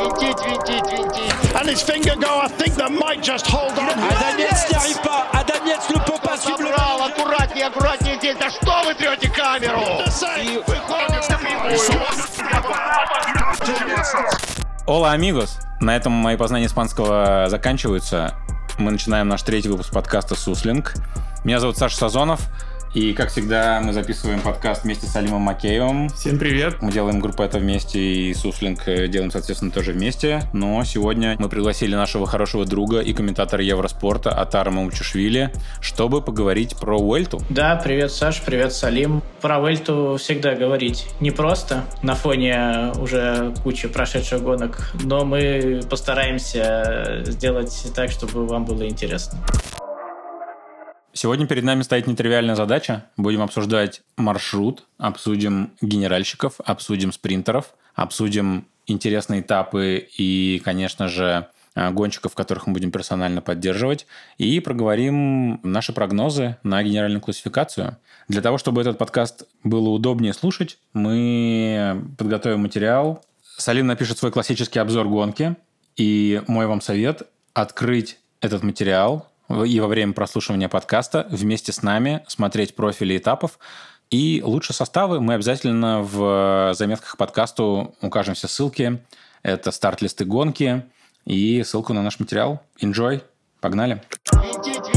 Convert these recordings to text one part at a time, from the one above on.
And his finger go, I think that might just hold on. Адамец n'y arrive pas. Адамец ne peut pas suivre le аккуратнее, аккуратнее здесь. Да что вы трете камеру? Выходит напрямую. Ола, амигос! На этом мои познания испанского заканчиваются. Мы начинаем наш третий выпуск подкаста «Суслинг». Меня зовут Саша Сазонов. И, как всегда, мы записываем подкаст вместе с Алимом Макеевым. Всем привет. Мы делаем группу это вместе, и Суслинг э, делаем, соответственно, тоже вместе. Но сегодня мы пригласили нашего хорошего друга и комментатора Евроспорта Атара Маучишвили, чтобы поговорить про Уэльту. Да, привет, Саш, привет, Салим. Про Уэльту всегда говорить непросто на фоне уже кучи прошедших гонок, но мы постараемся сделать так, чтобы вам было интересно. Сегодня перед нами стоит нетривиальная задача. Будем обсуждать маршрут, обсудим генеральщиков, обсудим спринтеров, обсудим интересные этапы и, конечно же, э, гонщиков, которых мы будем персонально поддерживать, и проговорим наши прогнозы на генеральную классификацию. Для того, чтобы этот подкаст было удобнее слушать, мы подготовим материал. Салим напишет свой классический обзор гонки, и мой вам совет – открыть этот материал, и во время прослушивания подкаста вместе с нами смотреть профили этапов. И лучше составы мы обязательно в заметках подкасту укажем все ссылки. Это старт-листы гонки и ссылку на наш материал. Enjoy. Погнали. Винтить,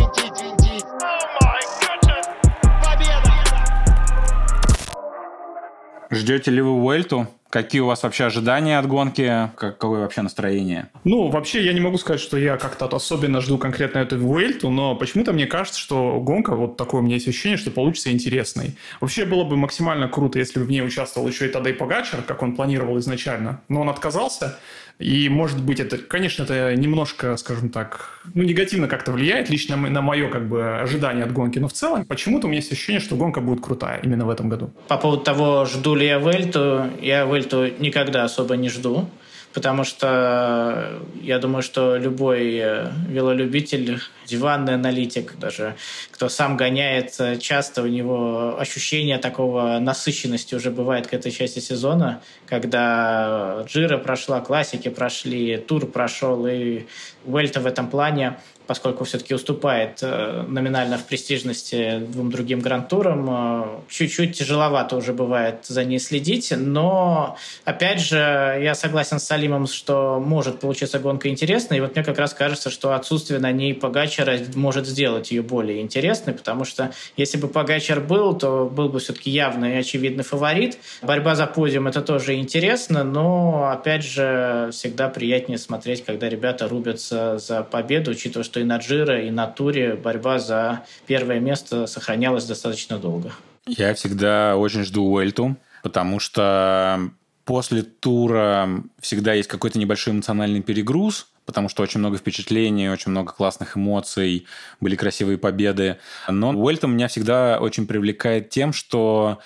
Ждете ли вы Уэльту? Какие у вас вообще ожидания от гонки? Как- Какое вообще настроение? Ну, вообще, я не могу сказать, что я как-то особенно жду конкретно эту Вуэльту, но почему-то мне кажется, что гонка, вот такое у меня есть ощущение, что получится интересной. Вообще, было бы максимально круто, если бы в ней участвовал еще и Тадей Погачар, как он планировал изначально, но он отказался. И, может быть, это, конечно, это немножко, скажем так, ну, негативно как-то влияет лично на мое, как бы, ожидание от гонки. Но в целом, почему-то у меня есть ощущение, что гонка будет крутая именно в этом году. По поводу того, жду ли я Вельту, я Вельту никогда особо не жду, потому что я думаю, что любой э, велолюбитель, диванный аналитик, даже кто сам гоняет, часто у него ощущение такого насыщенности уже бывает к этой части сезона, когда Джира прошла, классики прошли, тур прошел, и Вельта в этом плане поскольку все-таки уступает э, номинально в престижности двум другим гран-турам. Э, чуть-чуть тяжеловато уже бывает за ней следить, но, опять же, я согласен с Салимом, что может получиться гонка интересной, и вот мне как раз кажется, что отсутствие на ней Погачара может сделать ее более интересной, потому что если бы Погачар был, то был бы все-таки явный и очевидный фаворит. Борьба за подиум – это тоже интересно, но, опять же, всегда приятнее смотреть, когда ребята рубятся за победу, учитывая, что и на Джиро, и на Туре борьба за первое место сохранялась достаточно долго. Я всегда очень жду Уэльту, потому что после тура всегда есть какой-то небольшой эмоциональный перегруз, потому что очень много впечатлений, очень много классных эмоций, были красивые победы. Но Уэльта меня всегда очень привлекает тем, что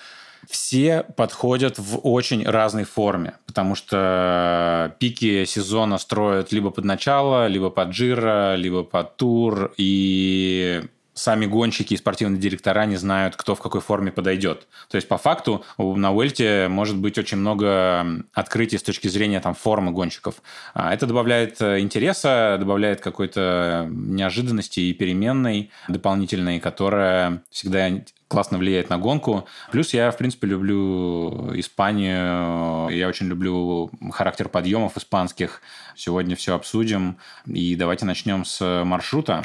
все подходят в очень разной форме, потому что пики сезона строят либо под начало, либо под джира, либо под тур, и сами гонщики и спортивные директора не знают, кто в какой форме подойдет. То есть, по факту, на Уэльте может быть очень много открытий с точки зрения там, формы гонщиков. А Это добавляет интереса, добавляет какой-то неожиданности и переменной дополнительной, которая всегда классно влияет на гонку. Плюс я, в принципе, люблю Испанию. Я очень люблю характер подъемов испанских. Сегодня все обсудим. И давайте начнем с маршрута.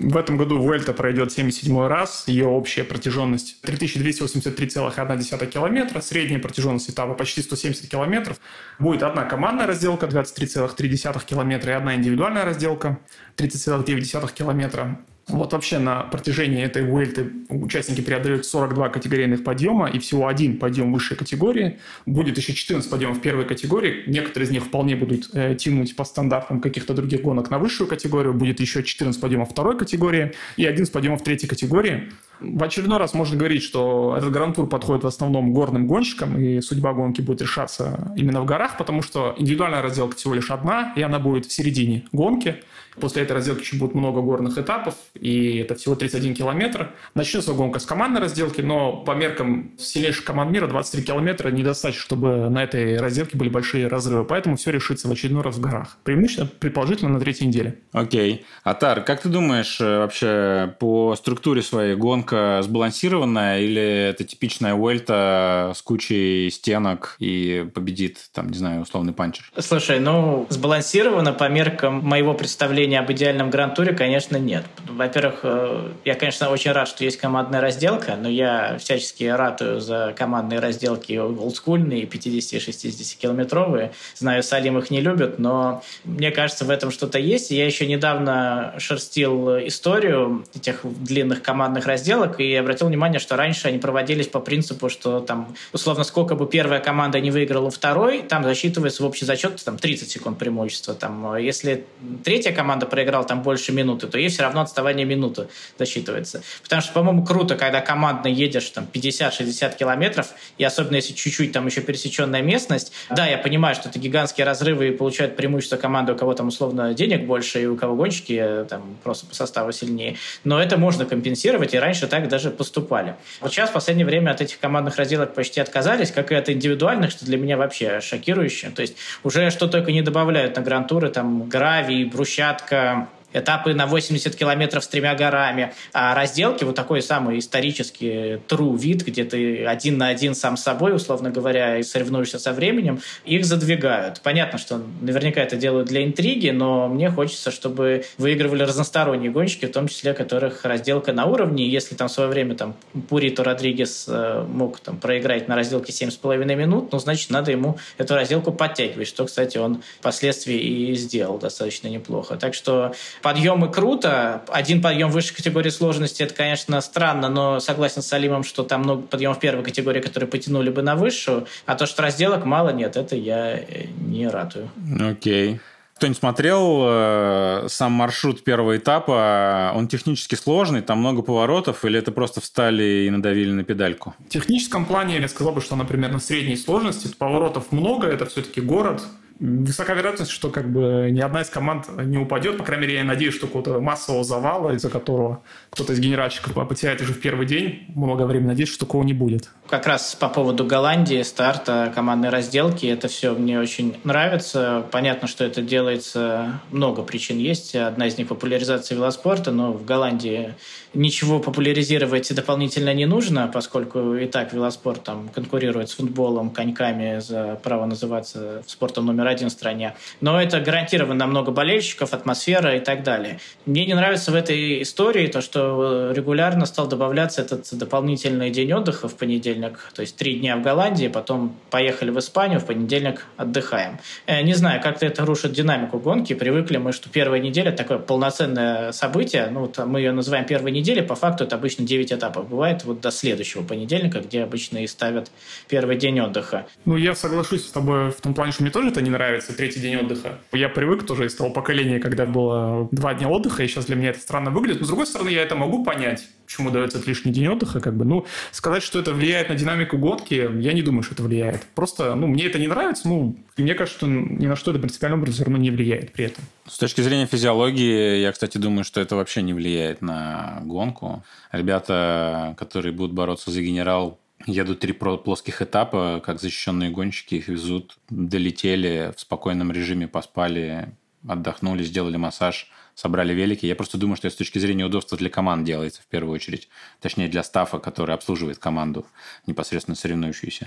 В этом году Вуэльта пройдет 77 раз. Ее общая протяженность 3283,1 километра. Средняя протяженность этапа почти 170 километров. Будет одна командная разделка 23,3 километра и одна индивидуальная разделка 30,9 километра. Вот вообще на протяжении этой Уэльты участники преодолеют 42 категорийных подъема и всего один подъем высшей категории. Будет еще 14 подъемов первой категории. Некоторые из них вполне будут э, тянуть по стандартам каких-то других гонок на высшую категорию. Будет еще 14 подъемов второй категории и 11 подъемов третьей категории. В очередной раз можно говорить, что этот гран-тур подходит в основном горным гонщикам, и судьба гонки будет решаться именно в горах, потому что индивидуальная разделка всего лишь одна, и она будет в середине гонки. После этой разделки еще будет много горных этапов, и это всего 31 километр. Начнется гонка с командной разделки, но по меркам сильнейших команд мира 23 километра недостаточно, чтобы на этой разделке были большие разрывы. Поэтому все решится в очередной раз в горах. Преимущественно, предположительно, на третьей неделе. Окей. Атар, как ты думаешь, э, вообще по структуре своей гонка сбалансированная или это типичная Уэльта с кучей стенок и победит, там, не знаю, условный панчер? Слушай, ну, сбалансировано по меркам моего представления представления об идеальном гран-туре, конечно, нет. Во-первых, э, я, конечно, очень рад, что есть командная разделка, но я всячески ратую за командные разделки олдскульные, 50-60 километровые. Знаю, Салим их не любит, но мне кажется, в этом что-то есть. Я еще недавно шерстил историю этих длинных командных разделок и обратил внимание, что раньше они проводились по принципу, что там, условно, сколько бы первая команда не выиграла второй, там засчитывается в общий зачет там 30 секунд преимущества. Там, если третья команда команда проиграла там больше минуты, то ей все равно отставание минуты засчитывается. Потому что, по-моему, круто, когда командно едешь там 50-60 километров, и особенно если чуть-чуть там еще пересеченная местность. Да, я понимаю, что это гигантские разрывы и получают преимущество команды, у кого там условно денег больше, и у кого гонщики э, там просто по составу сильнее. Но это можно компенсировать, и раньше так даже поступали. Вот сейчас в последнее время от этих командных разделок почти отказались, как и от индивидуальных, что для меня вообще шокирующе. То есть уже что только не добавляют на грантуры, там гравий, брусчатка, порядка этапы на 80 километров с тремя горами. А разделки, вот такой самый исторический true вид, где ты один на один сам с собой, условно говоря, и соревнуешься со временем, их задвигают. Понятно, что наверняка это делают для интриги, но мне хочется, чтобы выигрывали разносторонние гонщики, в том числе, которых разделка на уровне. Если там в свое время там Пурито Родригес э, мог там проиграть на разделке 7,5 минут, ну, значит, надо ему эту разделку подтягивать, что, кстати, он впоследствии и сделал достаточно неплохо. Так что Подъемы круто. Один подъем высшей категории сложности, это, конечно, странно, но согласен с Салимом, что там много подъемов первой категории, которые потянули бы на высшую. А то, что разделок мало, нет, это я э, не ратую. Окей. Okay. Кто-нибудь смотрел э, сам маршрут первого этапа? Он технически сложный, там много поворотов, или это просто встали и надавили на педальку? В техническом плане я сказал бы, что она примерно средней сложности. Поворотов много, это все-таки город высока вероятность, что как бы ни одна из команд не упадет. По крайней мере, я надеюсь, что какого-то массового завала, из-за которого кто-то из генеральщиков потеряет уже в первый день много времени. Надеюсь, что такого не будет. Как раз по поводу Голландии, старта командной разделки, это все мне очень нравится. Понятно, что это делается, много причин есть. Одна из них популяризация велоспорта, но в Голландии ничего популяризировать дополнительно не нужно, поскольку и так велоспорт там конкурирует с футболом, коньками за право называться спортом номер один стране. Но это гарантированно много болельщиков, атмосфера и так далее. Мне не нравится в этой истории то, что регулярно стал добавляться этот дополнительный день отдыха в понедельник, то есть три дня в Голландии, потом поехали в Испанию, в понедельник отдыхаем. Э, не знаю, как-то это рушит динамику гонки. Привыкли мы, что первая неделя такое полноценное событие, ну, вот мы ее называем первой неделей, по факту это обычно 9 этапов. Бывает вот до следующего понедельника, где обычно и ставят первый день отдыха. Ну, я соглашусь с тобой в том плане, что мне тоже это не нравится, третий день отдыха. Я привык тоже из того поколения, когда было два дня отдыха, и сейчас для меня это странно выглядит. Но, с другой стороны, я это могу понять, почему дается этот лишний день отдыха. Как бы. Ну, сказать, что это влияет на динамику гонки, я не думаю, что это влияет. Просто, ну, мне это не нравится, ну, мне кажется, что ни на что это принципиальным образом все равно не влияет при этом. С точки зрения физиологии, я, кстати, думаю, что это вообще не влияет на гонку. Ребята, которые будут бороться за генерал, едут три плоских этапа, как защищенные гонщики, их везут, долетели в спокойном режиме, поспали, отдохнули, сделали массаж, собрали велики. Я просто думаю, что это с точки зрения удобства для команд делается в первую очередь. Точнее, для стафа, который обслуживает команду, непосредственно соревнующуюся.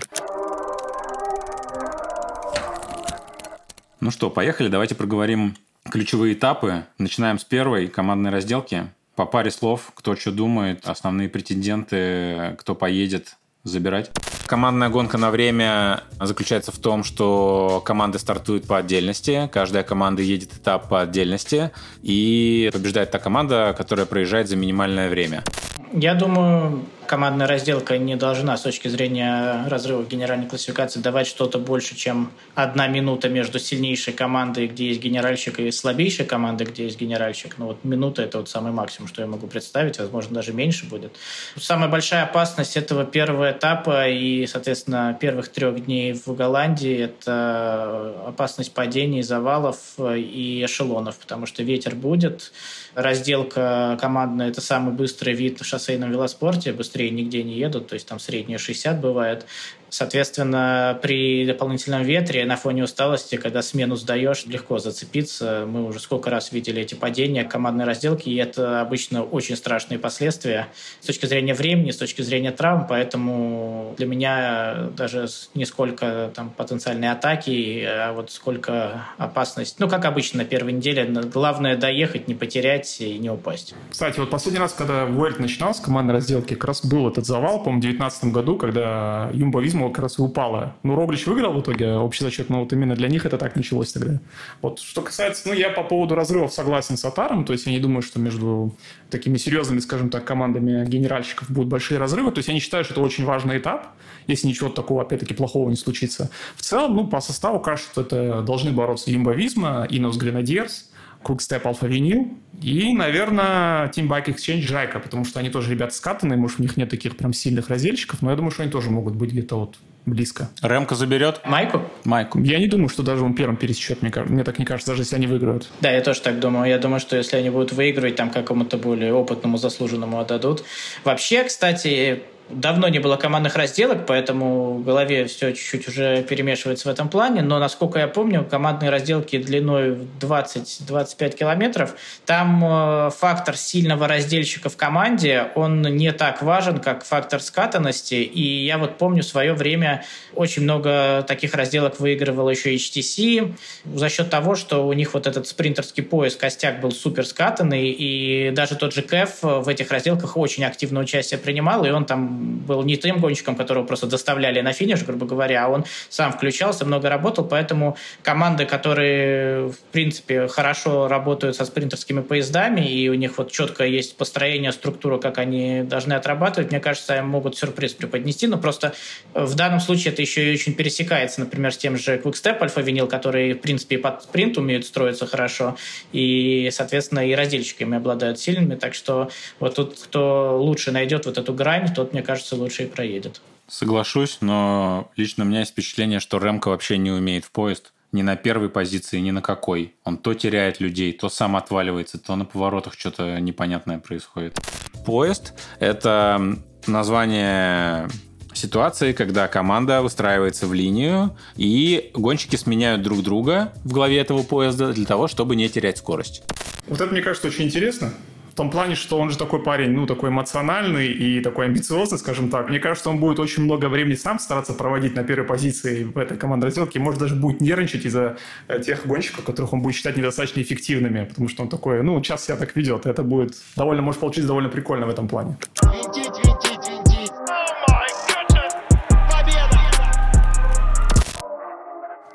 Ну что, поехали, давайте проговорим ключевые этапы. Начинаем с первой командной разделки. По паре слов, кто что думает, основные претенденты, кто поедет, забирать. Командная гонка на время заключается в том, что команды стартуют по отдельности, каждая команда едет этап по отдельности, и побеждает та команда, которая проезжает за минимальное время. Я думаю, командная разделка не должна с точки зрения разрыва генеральной классификации давать что-то больше, чем одна минута между сильнейшей командой, где есть генеральщик, и слабейшей командой, где есть генеральщик. Ну вот минута – это вот самый максимум, что я могу представить. Возможно, даже меньше будет. Самая большая опасность этого первого этапа и, соответственно, первых трех дней в Голландии – это опасность падений, завалов и эшелонов, потому что ветер будет, разделка командная – это самый быстрый вид в шоссейном велоспорте, быстрее нигде не едут, то есть там средние 60 бывает. Соответственно, при дополнительном ветре на фоне усталости, когда смену сдаешь, легко зацепиться. Мы уже сколько раз видели эти падения командной разделки, и это обычно очень страшные последствия с точки зрения времени, с точки зрения травм, поэтому для меня даже не сколько там потенциальной атаки, а вот сколько опасность. Ну, как обычно на первой неделе, главное доехать, не потерять и не упасть. Кстати, вот последний раз, когда Вуэльт начинался, командной разделки, как раз был этот завал, по-моему, в 2019 году, когда Юмбо Визма Динамо как раз и упала. Ну, Роглич выиграл в итоге общий зачет, но вот именно для них это так началось тогда. Вот что касается, ну, я по поводу разрывов согласен с Атаром, то есть я не думаю, что между такими серьезными, скажем так, командами генеральщиков будут большие разрывы, то есть я не считаю, что это очень важный этап, если ничего такого, опять-таки, плохого не случится. В целом, ну, по составу кажется, что это должны бороться Имба Визма, Инос Гренадерс, Quickstep Alpha Vinyl и, наверное, Team Bike Exchange Жайка, потому что они тоже ребята скатанные, может, у них нет таких прям сильных разделщиков, но я думаю, что они тоже могут быть где-то вот близко. Ремка заберет? Майку? Майку. Я не думаю, что даже он первым пересечет, мне, мне так не кажется, даже если они выиграют. Да, я тоже так думаю. Я думаю, что если они будут выигрывать, там какому-то более опытному, заслуженному отдадут. Вообще, кстати, Давно не было командных разделок, поэтому в голове все чуть-чуть уже перемешивается в этом плане. Но, насколько я помню, командные разделки длиной в 20-25 километров, там э, фактор сильного разделщика в команде, он не так важен, как фактор скатанности. И я вот помню в свое время очень много таких разделок выигрывал еще HTC за счет того, что у них вот этот спринтерский пояс, костяк был супер скатанный, и даже тот же Кэф в этих разделках очень активно участие принимал, и он там был не тем гонщиком, которого просто доставляли на финиш, грубо говоря, а он сам включался, много работал, поэтому команды, которые, в принципе, хорошо работают со спринтерскими поездами, и у них вот четко есть построение, структура, как они должны отрабатывать, мне кажется, им могут сюрприз преподнести, но просто в данном случае это еще и очень пересекается, например, с тем же Quickstep Alpha Vinyl, которые, в принципе, под спринт умеют строиться хорошо, и, соответственно, и разделщиками обладают сильными, так что вот тут, кто лучше найдет вот эту грань, тот, мне кажется, лучше и проедет. Соглашусь, но лично у меня есть впечатление, что Ремко вообще не умеет в поезд ни на первой позиции, ни на какой. Он то теряет людей, то сам отваливается, то на поворотах что-то непонятное происходит. Поезд — это название ситуации, когда команда выстраивается в линию, и гонщики сменяют друг друга в главе этого поезда для того, чтобы не терять скорость. Вот это, мне кажется, очень интересно. В том плане, что он же такой парень, ну, такой эмоциональный и такой амбициозный, скажем так. Мне кажется, он будет очень много времени сам стараться проводить на первой позиции в этой командной разделке. Может, даже будет нервничать из-за э, тех гонщиков, которых он будет считать недостаточно эффективными, потому что он такой, ну, сейчас себя так ведет. Это будет довольно, может получиться довольно прикольно в этом плане. Винтить, винтить,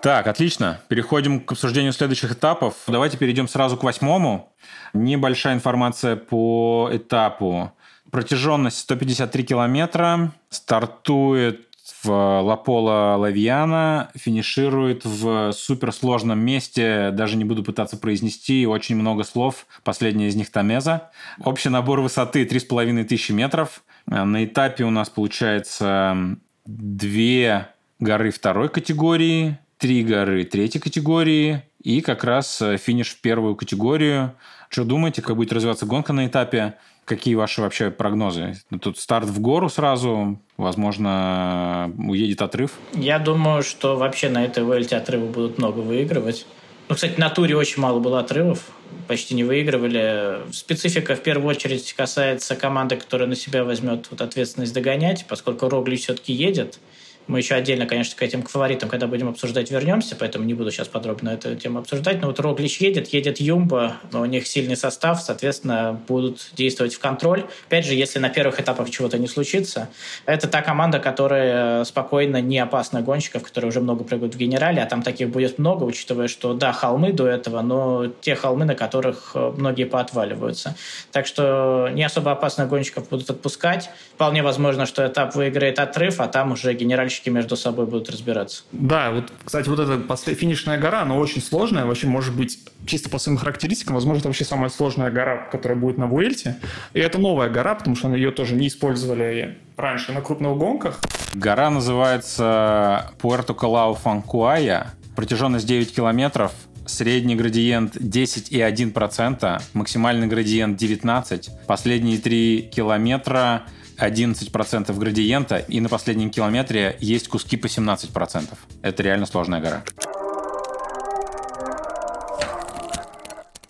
Так, отлично. Переходим к обсуждению следующих этапов. Давайте перейдем сразу к восьмому. Небольшая информация по этапу. Протяженность 153 километра. Стартует в Лапола Лавьяна, финиширует в суперсложном месте, даже не буду пытаться произнести, очень много слов, последнее из них Тамеза. Общий набор высоты 3500 метров. На этапе у нас получается две горы второй категории, три горы третьей категории и как раз э, финиш в первую категорию. Что думаете, как будет развиваться гонка на этапе? Какие ваши вообще прогнозы? Тут старт в гору сразу, возможно, уедет отрыв? Я думаю, что вообще на этой вельте отрывы будут много выигрывать. Ну, кстати, на туре очень мало было отрывов, почти не выигрывали. Специфика в первую очередь касается команды, которая на себя возьмет вот ответственность догонять, поскольку Рогли все-таки едет, Мы еще отдельно, конечно, к этим к фаворитам, когда будем обсуждать, вернемся, поэтому не буду сейчас подробно эту тему обсуждать. Но вот Роглич едет, едет Юмба, но у них сильный состав, соответственно, будут действовать в контроль. Опять же, если на первых этапах чего-то не случится, это та команда, которая спокойно не опасна гонщиков, которые уже много прыгают в генерале, а там таких будет много, учитывая, что, да, холмы до этого, но те холмы, на которых э, многие поотваливаются. Так что не особо опасных гонщиков будут отпускать. Вполне возможно, что этап выиграет отрыв, а там уже генеральщики между собой будут разбираться. Да, вот, кстати, вот эта послед... финишная гора, она очень сложная, вообще может быть чисто по своим характеристикам, возможно, это вообще самая сложная гора, которая будет на Вуэльте. И это новая гора, потому что ее тоже не использовали раньше на крупных гонках. Гора называется Пуэрто Калау Фанкуая. Протяженность 9 километров, средний градиент 10,1%, максимальный градиент 19%, последние 3 километра 11% градиента, и на последнем километре есть куски по 17%. Это реально сложная гора.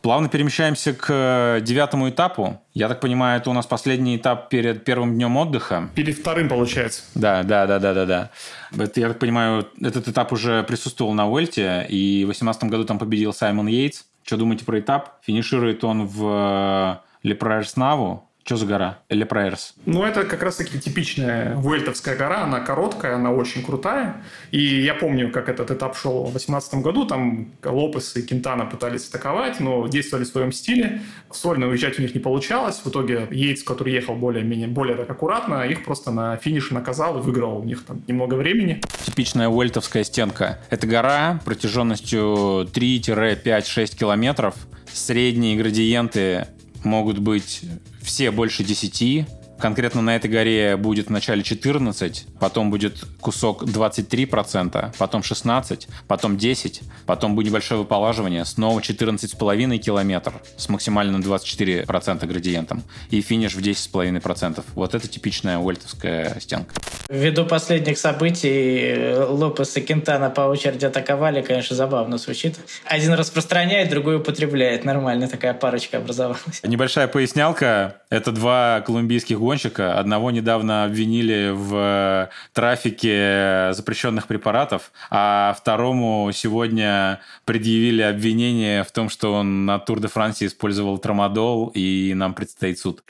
Плавно перемещаемся к э, девятому этапу. Я так понимаю, это у нас последний этап перед первым днем отдыха. Или вторым, получается. Да, да, да, да, да, да. Это, я так понимаю, этот этап уже присутствовал на Уэльте, и в 2018 году там победил Саймон Йейтс. Что думаете про этап? Финиширует он в Лепрайерснаву, что за гора? Или Прайерс? Ну, это как раз-таки типичная вуэльтовская гора. Она короткая, она очень крутая. И я помню, как этот этап шел в 2018 году. Там Лопес и Кентана пытались атаковать, но действовали в своем стиле. Сольно уезжать у них не получалось. В итоге Йейтс, который ехал более-менее более так аккуратно, их просто на финише наказал и выиграл у них там немного времени. Типичная уэльтовская стенка. Это гора протяженностью 3-5-6 километров. Средние градиенты могут быть все больше 10, Конкретно на этой горе будет в начале 14, потом будет кусок 23%, потом 16, потом 10, потом будет небольшое выполаживание, снова 14,5 километр с максимальным 24% градиентом и финиш в 10,5%. Вот это типичная уэльтовская стенка. Ввиду последних событий Лопес и Кентана по очереди атаковали, конечно, забавно звучит. Один распространяет, другой употребляет. Нормально такая парочка образовалась. Небольшая пояснялка. Это два колумбийских гонщика. Одного недавно обвинили в трафике запрещенных препаратов, а второму сегодня предъявили обвинение в том, что он на Тур де Франции использовал трамадол, и нам предстоит суд.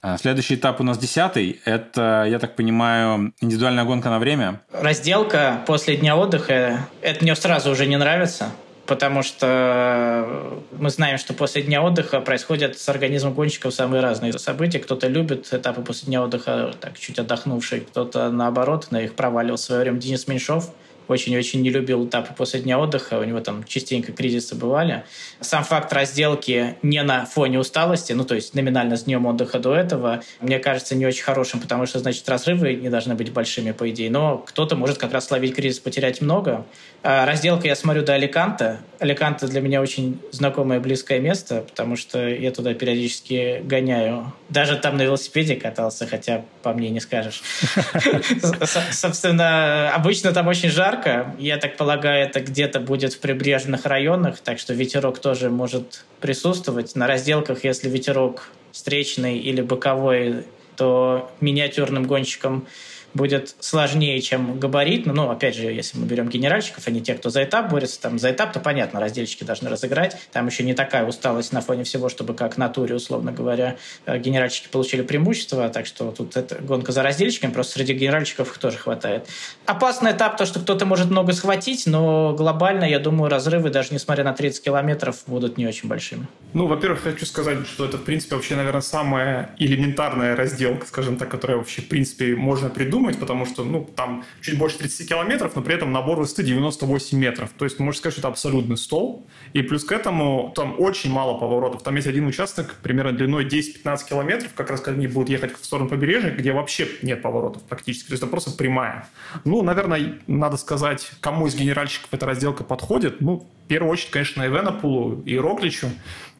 А, следующий этап у нас десятый. Это, я так понимаю, индивидуальная гонка на время. Разделка после дня отдыха. Это мне сразу уже не нравится потому что мы знаем, что после дня отдыха происходят с организмом гонщиков самые разные события. Кто-то любит этапы после дня отдыха, так чуть отдохнувший, кто-то наоборот, на их проваливал в свое время Денис Меньшов – очень-очень не любил этапы после дня отдыха, у него там частенько кризисы бывали. Сам факт разделки не на фоне усталости, ну то есть номинально с днем отдыха до этого, мне кажется не очень хорошим, потому что, значит, разрывы не должны быть большими, по идее. Но кто-то может как раз словить кризис, потерять много. А разделка я смотрю до Аликанта. Аликанта для меня очень знакомое близкое место, потому что я туда периодически гоняю. Даже там на велосипеде катался, хотя по мне не скажешь. Собственно, обычно там очень жарко, жарко. Я так полагаю, это где-то будет в прибрежных районах, так что ветерок тоже может присутствовать. На разделках, если ветерок встречный или боковой, то миниатюрным гонщикам будет сложнее, чем габарит. Ну, опять же, если мы берем генеральщиков, они те, кто за этап борется, там за этап-то понятно, раздельщики должны разыграть. Там еще не такая усталость на фоне всего, чтобы как на туре, условно говоря, э, генеральщики получили преимущество, так что тут это гонка за раздельщиками, просто среди генеральщиков их тоже хватает. Опасный этап, то, что кто-то может много схватить, но глобально, я думаю, разрывы, даже несмотря на 30 километров, будут не очень большими. Ну, во-первых, хочу сказать, что это, в принципе, вообще, наверное, самая элементарная разделка, скажем так, которая вообще, в принципе, можно придумать думать, потому что, ну, там чуть больше 30 километров, но при этом набор высоты 98 метров. То есть, можно сказать, что это абсолютный стол. И плюс к этому там очень мало поворотов. Там есть один участок, примерно длиной 10-15 километров, как раз когда они будут ехать в сторону побережья, где вообще нет поворотов практически. То есть, это просто прямая. Ну, наверное, надо сказать, кому из генеральщиков эта разделка подходит. Ну, в первую очередь, конечно, Эвенопулу и Рокличу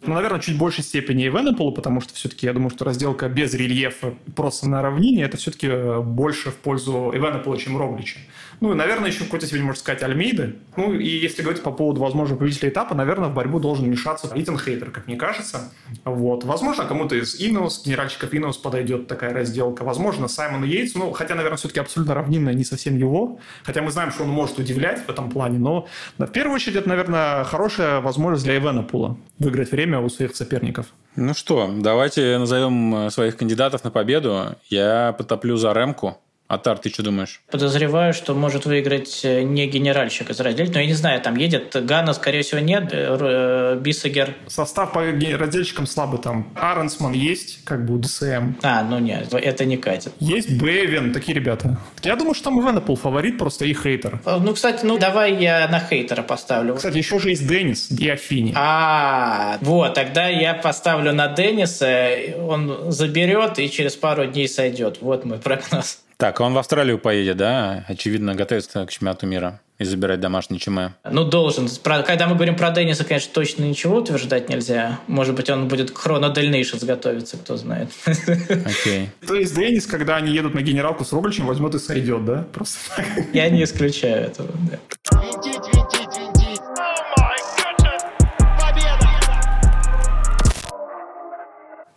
Ну, наверное, чуть большей степени Эвенеполу, потому что все-таки я думаю, что разделка без рельефа просто на равнине, это все-таки э, больше в пользу Эвенепола, чем Роглича. Ну, и, наверное, еще в какой-то степени можно сказать Альмейды. Ну, и если говорить по поводу возможного победителя этапа, наверное, в борьбу должен вмешаться Итан Хейтер, как мне кажется. Вот. Возможно, кому-то из Инос, генеральщиков Инос подойдет такая разделка. Возможно, Саймон Йейтс, ну, хотя, наверное, все-таки абсолютно равнинная не совсем его. Хотя мы знаем, что он может удивлять в этом плане, но в первую очередь это, наверное, хорошая возможность для Эвенопула выиграть время у своих соперников. Ну что, давайте назовем своих кандидатов на победу. Я потоплю за Ремку. Атар, ты что думаешь? Подозреваю, что может выиграть э, не генеральщик из разделить, но я не знаю, там едет Гана, скорее всего, нет, э, э, Бисагер. Состав по разделщикам слабый там. Аренсман есть, как бы у ДСМ. А, ну нет, это не катит. Есть Бевин, такие ребята. Я думаю, что там Ивенопол фаворит, просто и хейтер. Ну, кстати, ну давай я на хейтера поставлю. Кстати, еще же есть Деннис и Афини. А, вот, тогда я поставлю на Денниса, он заберет и через пару дней сойдет. Вот мой прогноз. Так, он в Австралию поедет, да? Очевидно, готовится к чемпионату мира и забирать домашний ЧМ. Ну, должен. Когда мы говорим про Денниса, конечно, точно ничего утверждать нельзя. Может быть, он будет к Хроно Дальнейшес готовиться, кто знает. Окей. То есть Деннис, когда они едут на генералку с Рогличем, возьмет и сойдет, да? Просто. Я не исключаю этого, да.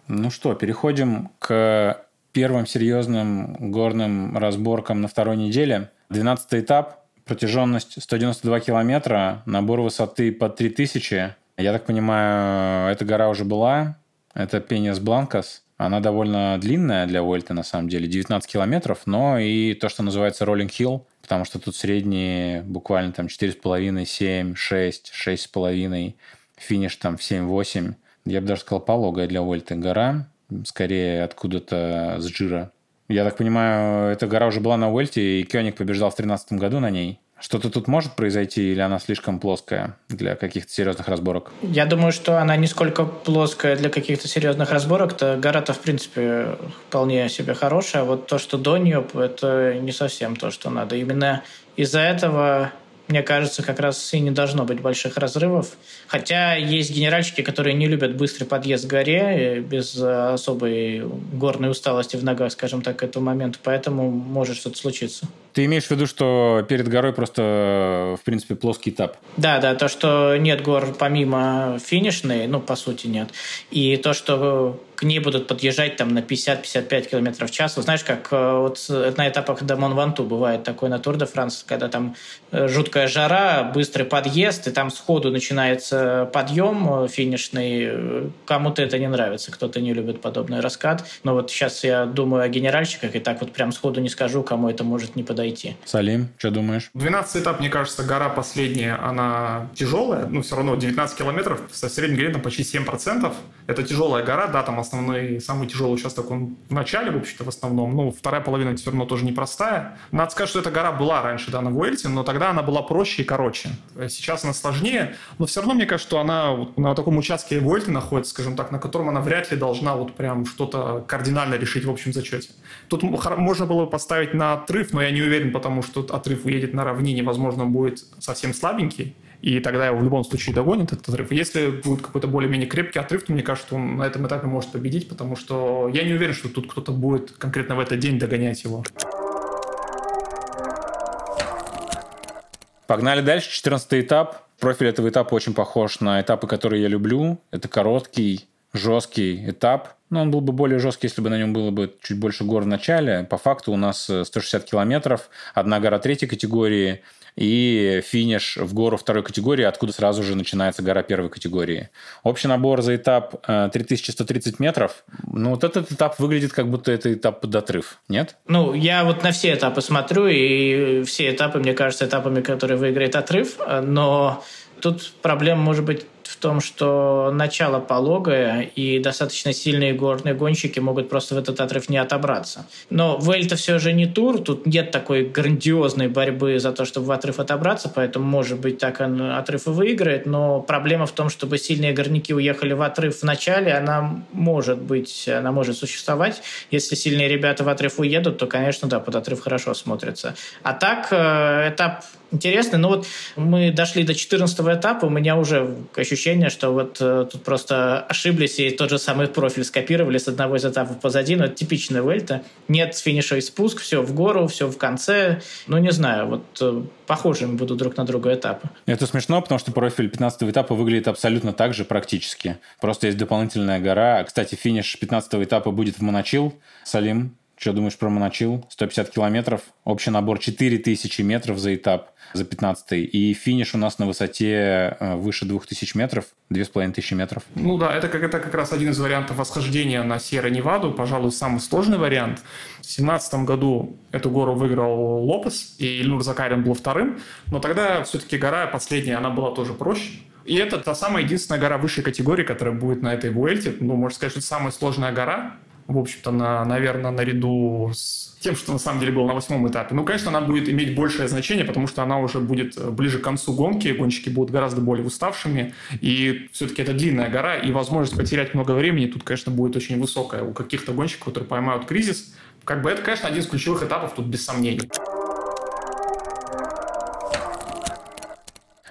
Ну что, переходим к первым серьезным горным разборкам на второй неделе. 12 этап, протяженность 192 километра, набор высоты под 3000. Я так понимаю, эта гора уже была. Это Пенис Бланкас. Она довольно длинная для Уэльта, на самом деле, 19 километров, но и то, что называется Rolling Hill, потому что тут средние буквально там 4,5, 7, 6, 6,5, финиш там в 7-8. Я бы даже сказал, пологая для Уэльта гора, скорее откуда-то с жира. Я так понимаю, эта гора уже была на Уэльте, и Кёник побеждал в 2013 году на ней. Что-то тут может произойти, или она слишком плоская для каких-то серьезных разборок? Я думаю, что она не сколько плоская для каких-то серьезных разборок. То гора-то, в принципе, вполне себе хорошая. Вот то, что до нее, это не совсем то, что надо. Именно из-за этого мне кажется, как раз и не должно быть больших разрывов. Хотя есть генеральщики, которые не любят быстрый подъезд к горе без особой горной усталости в ногах, скажем так, к этому моменту. Поэтому может что-то случиться. Ты имеешь в виду, что перед горой просто, в принципе, плоский этап? Да, да, то, что нет гор помимо финишной, ну, по сути, нет. И то, что к ней будут подъезжать там на 50-55 км в час. Знаешь, как э, вот на этапах до Монванту бывает такой на Тур де Франс, когда там э, жуткая жара, быстрый подъезд, и там сходу начинается подъем э, финишный. Кому-то это не нравится, кто-то не любит подобный раскат. Но вот сейчас я думаю о генеральщиках, и так вот прям сходу не скажу, кому это может не подойти. Салим, что думаешь? 12 этап, мне кажется, гора последняя, она тяжелая, ну, все равно 19 километров, со средним градиентом почти 7%. Это тяжелая гора, да, там основной, самый тяжелый участок он в начале, в общем-то, в основном. Ну, вторая половина все равно тоже непростая. Надо сказать, что эта гора была раньше, да, на Вуэльте, но тогда она была проще и короче. Сейчас она сложнее, но все равно, мне кажется, что она вот на таком участке Вуэльте находится, скажем так, на котором она вряд ли должна вот прям что-то кардинально решить в общем зачете. Тут можно было поставить на отрыв, но я не уверен, потому что отрыв уедет на равнине, возможно, будет совсем слабенький и тогда его в любом случае догонит этот отрыв. Если будет какой-то более-менее крепкий отрыв, то мне кажется, он на этом этапе может победить, потому что я не уверен, что тут кто-то будет конкретно в этот день догонять его. Погнали дальше. 14 этап. Профиль этого этапа очень похож на этапы, которые я люблю. Это короткий, жесткий этап. Но он был бы более жесткий, если бы на нем было бы чуть больше гор в начале. По факту у нас 160 километров, одна гора третьей категории и финиш в гору второй категории, откуда сразу же начинается гора первой категории. Общий набор за этап 3130 метров. Ну, вот этот этап выглядит, как будто это этап под отрыв, нет? Ну, я вот на все этапы смотрю, и все этапы, мне кажется, этапами, которые выиграет отрыв, но тут проблема может быть в том, что начало пологое, и достаточно сильные горные гонщики могут просто в этот отрыв не отобраться. Но Вельта все же не тур, тут нет такой грандиозной борьбы за то, чтобы в отрыв отобраться, поэтому, может быть, так он отрыв и выиграет, но проблема в том, чтобы сильные горняки уехали в отрыв в начале, она может быть, она может существовать. Если сильные ребята в отрыв уедут, то, конечно, да, под отрыв хорошо смотрится. А так, э, этап интересный. Ну вот мы дошли до 14 этапа, у меня уже ощущение ощущение, что вот э, тут просто ошиблись и тот же самый профиль скопировали с одного из этапов позади, но это типичная Вельта. Нет финиша и спуск, все в гору, все в конце. Ну, не знаю, вот э, похожими будут друг на друга этапы. Это смешно, потому что профиль 15 этапа выглядит абсолютно так же практически. Просто есть дополнительная гора. Кстати, финиш 15 этапа будет в Моночил. Салим, что думаешь про Моночил? 150 километров, общий набор 4000 метров за этап, за 15 И финиш у нас на высоте э, выше 2000 метров, 2500 метров. Ну да, это как, это как раз один из вариантов восхождения на Сьерра-Неваду, пожалуй, самый сложный вариант. В 2017 году эту гору выиграл Лопес, и Ильнур Закарин был вторым, но тогда все-таки гора последняя, она была тоже проще. И это та самая единственная гора высшей категории, которая будет на этой Vuelте. Ну, можно сказать, что это самая сложная гора, в общем-то, на, наверное, наряду с тем, что на самом деле было на восьмом этапе. Ну, конечно, она будет иметь большее значение, потому что она уже будет э, ближе к концу гонки, гонщики будут гораздо более уставшими, и все-таки это длинная гора, и возможность потерять много времени тут, конечно, будет очень высокая у каких-то гонщиков, которые поймают кризис. Как бы это, конечно, один из ключевых этапов тут без сомнений.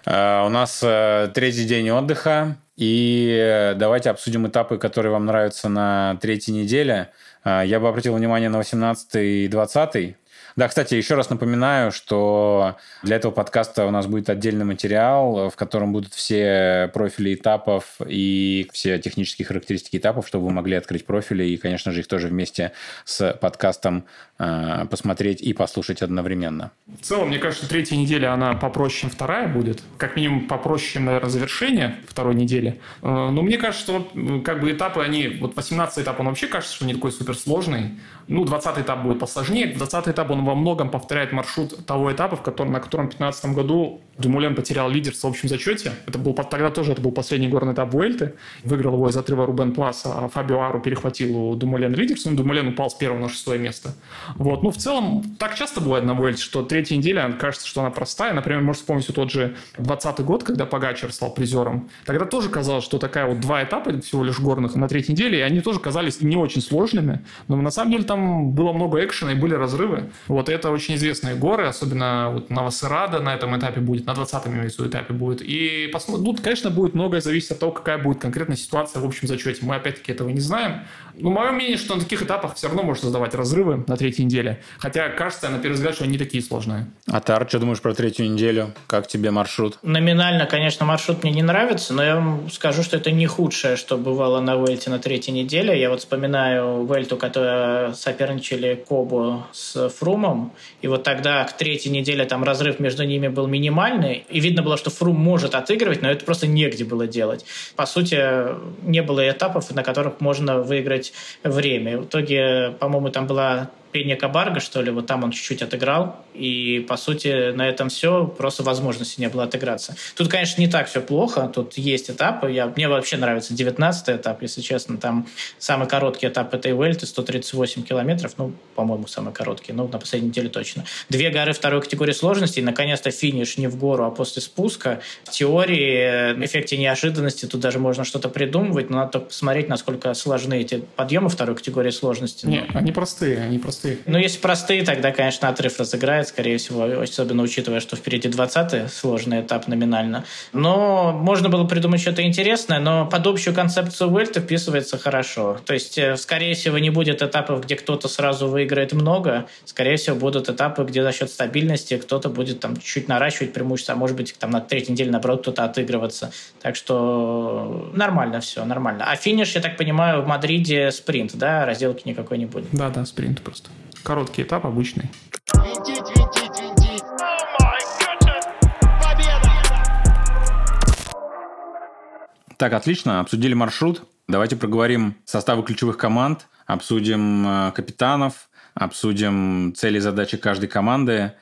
Uh, у нас uh, третий день отдыха. И давайте обсудим этапы, которые вам нравятся на третьей неделе. А, я бы обратил внимание на 18 и 20 да, кстати, еще раз напоминаю, что для этого подкаста у нас будет отдельный материал, в котором будут все профили этапов и все технические характеристики этапов, чтобы вы могли открыть профили и, конечно же, их тоже вместе с подкастом э, посмотреть и послушать одновременно. В целом, мне кажется, третья неделя, она попроще, чем вторая будет. Как минимум, попроще, наверное, завершение второй недели. Э, но мне кажется, что как бы этапы, они... Вот 18 этап, он вообще кажется, что не такой суперсложный. Ну, 20 этап будет посложнее. 20 этап, он во многом повторяет маршрут того этапа, в котором, на котором в 2015 году Думулен потерял лидерство в общем зачете. Это был, тогда тоже это был последний горный этап Vuelты. Выиграл его из отрыва Рубен Пласа, а Фабио Ару перехватил у Думулен лидерство. Ну, Думулен упал с первого на шестое место. Вот. Ну, в целом, так часто бывает на Vuelте, что третья неделя, кажется, что она простая. Например, можно вспомнить тот же 20 год, когда Погачер стал призером. Тогда тоже казалось, что такая вот два этапа всего лишь горных на третьей неделе, и они тоже казались не очень сложными. Но на самом деле там было много экшена и были разрывы. Вот это очень известные горы, особенно вот Новосырада на этом этапе будет, на 20-м имеется этапе будет. И посмотрим, ну, конечно, будет многое зависеть от того, какая будет конкретная ситуация в общем зачете. Мы опять-таки этого не знаем. Но мое мнение, что на таких этапах все равно можно создавать разрывы на третьей неделе. Хотя кажется, на первый взгляд, что они такие сложные. А Тар, что думаешь про третью неделю? Как тебе маршрут? Номинально, конечно, маршрут мне не нравится, но я вам скажу, что это не худшее, что бывало на Вельте на третьей неделе. Я вот вспоминаю Вельту, которая соперничали Кобу с Фрумом, и вот тогда к третьей неделе там разрыв между ними был минимальный, и видно было, что Фрум может отыгрывать, но это просто негде было делать. По сути, не было этапов, на которых можно выиграть время. В итоге, по-моему, там была Пенья Кабарга, что ли, вот там он чуть-чуть отыграл, и, по сути, на этом все, просто возможности не было отыграться. Тут, конечно, не так все плохо, тут есть этапы, я, мне вообще нравится 19 этап, если честно, там самый короткий этап этой Вельты, 138 километров, ну, по-моему, самый короткий, ну, на последней неделе точно. Две горы второй категории сложности, и, наконец-то, финиш не в гору, а после спуска. В теории, в эффекте неожиданности тут даже можно что-то придумывать, но надо только посмотреть, насколько сложны эти подъемы второй категории сложности. Нет, они простые, они простые. Ну, если простые, тогда, конечно, отрыв разыграет, скорее всего, особенно учитывая, что впереди 20-й сложный этап номинально. Но можно было придумать что-то интересное, но под общую концепцию Вельта вписывается хорошо. То есть, э, скорее всего, не будет этапов, где кто-то сразу выиграет много. Скорее всего, будут этапы, где за счет стабильности кто-то будет там чуть наращивать преимущество, а может быть, там на третьей неделе, наоборот, кто-то отыгрываться. Так что нормально все, нормально. А финиш, я так понимаю, в Мадриде спринт, да? Разделки никакой не будет. Да, да, спринт просто. Короткий этап обычный. Винтить, винтить, винтить. Победа! Так, отлично, обсудили маршрут. Давайте проговорим составы ключевых команд, обсудим э, капитанов, обсудим цели и задачи каждой команды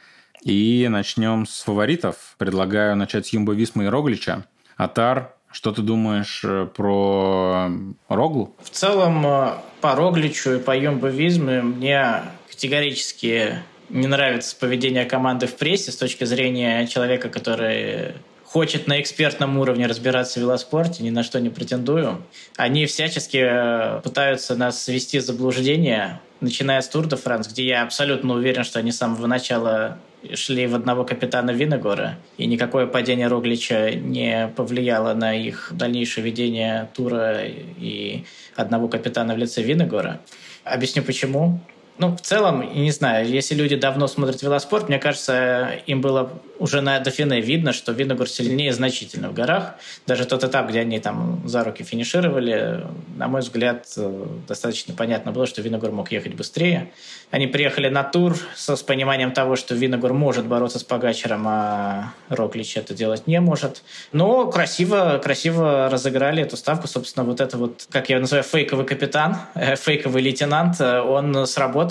и начнем с фаворитов. Предлагаю начать с Юмба Висма и Роглича. Атар, что ты думаешь э, про Роглу? В целом, э, по Рогличу и по Юмба Визме мне категорически не нравится поведение команды в прессе с точки зрения человека, который хочет на экспертном уровне разбираться в велоспорте, ни на что не претендую. Они всячески э, пытаются нас ввести в заблуждение, начиная с Тур де Франс, где я абсолютно уверен, что они с самого начала шли в одного капитана Виногора, и никакое падение Роглича не повлияло на их дальнейшее ведение тура и одного капитана в лице Виногора. Объясню почему. Ну, в целом, не знаю, если люди давно смотрят велоспорт, мне кажется, им было уже на Дофине видно, что Виногор сильнее значительно в горах. Даже тот этап, где они там за руки финишировали, на мой взгляд, э, достаточно понятно было, что Виногор мог ехать быстрее. Они приехали на тур с, с пониманием того, что Виногор может бороться с Погачером, а Роклич это делать не может. Но красиво, красиво разыграли эту ставку. Собственно, вот это вот, как я называю, фейковый капитан, э, фейковый лейтенант, э, он сработал.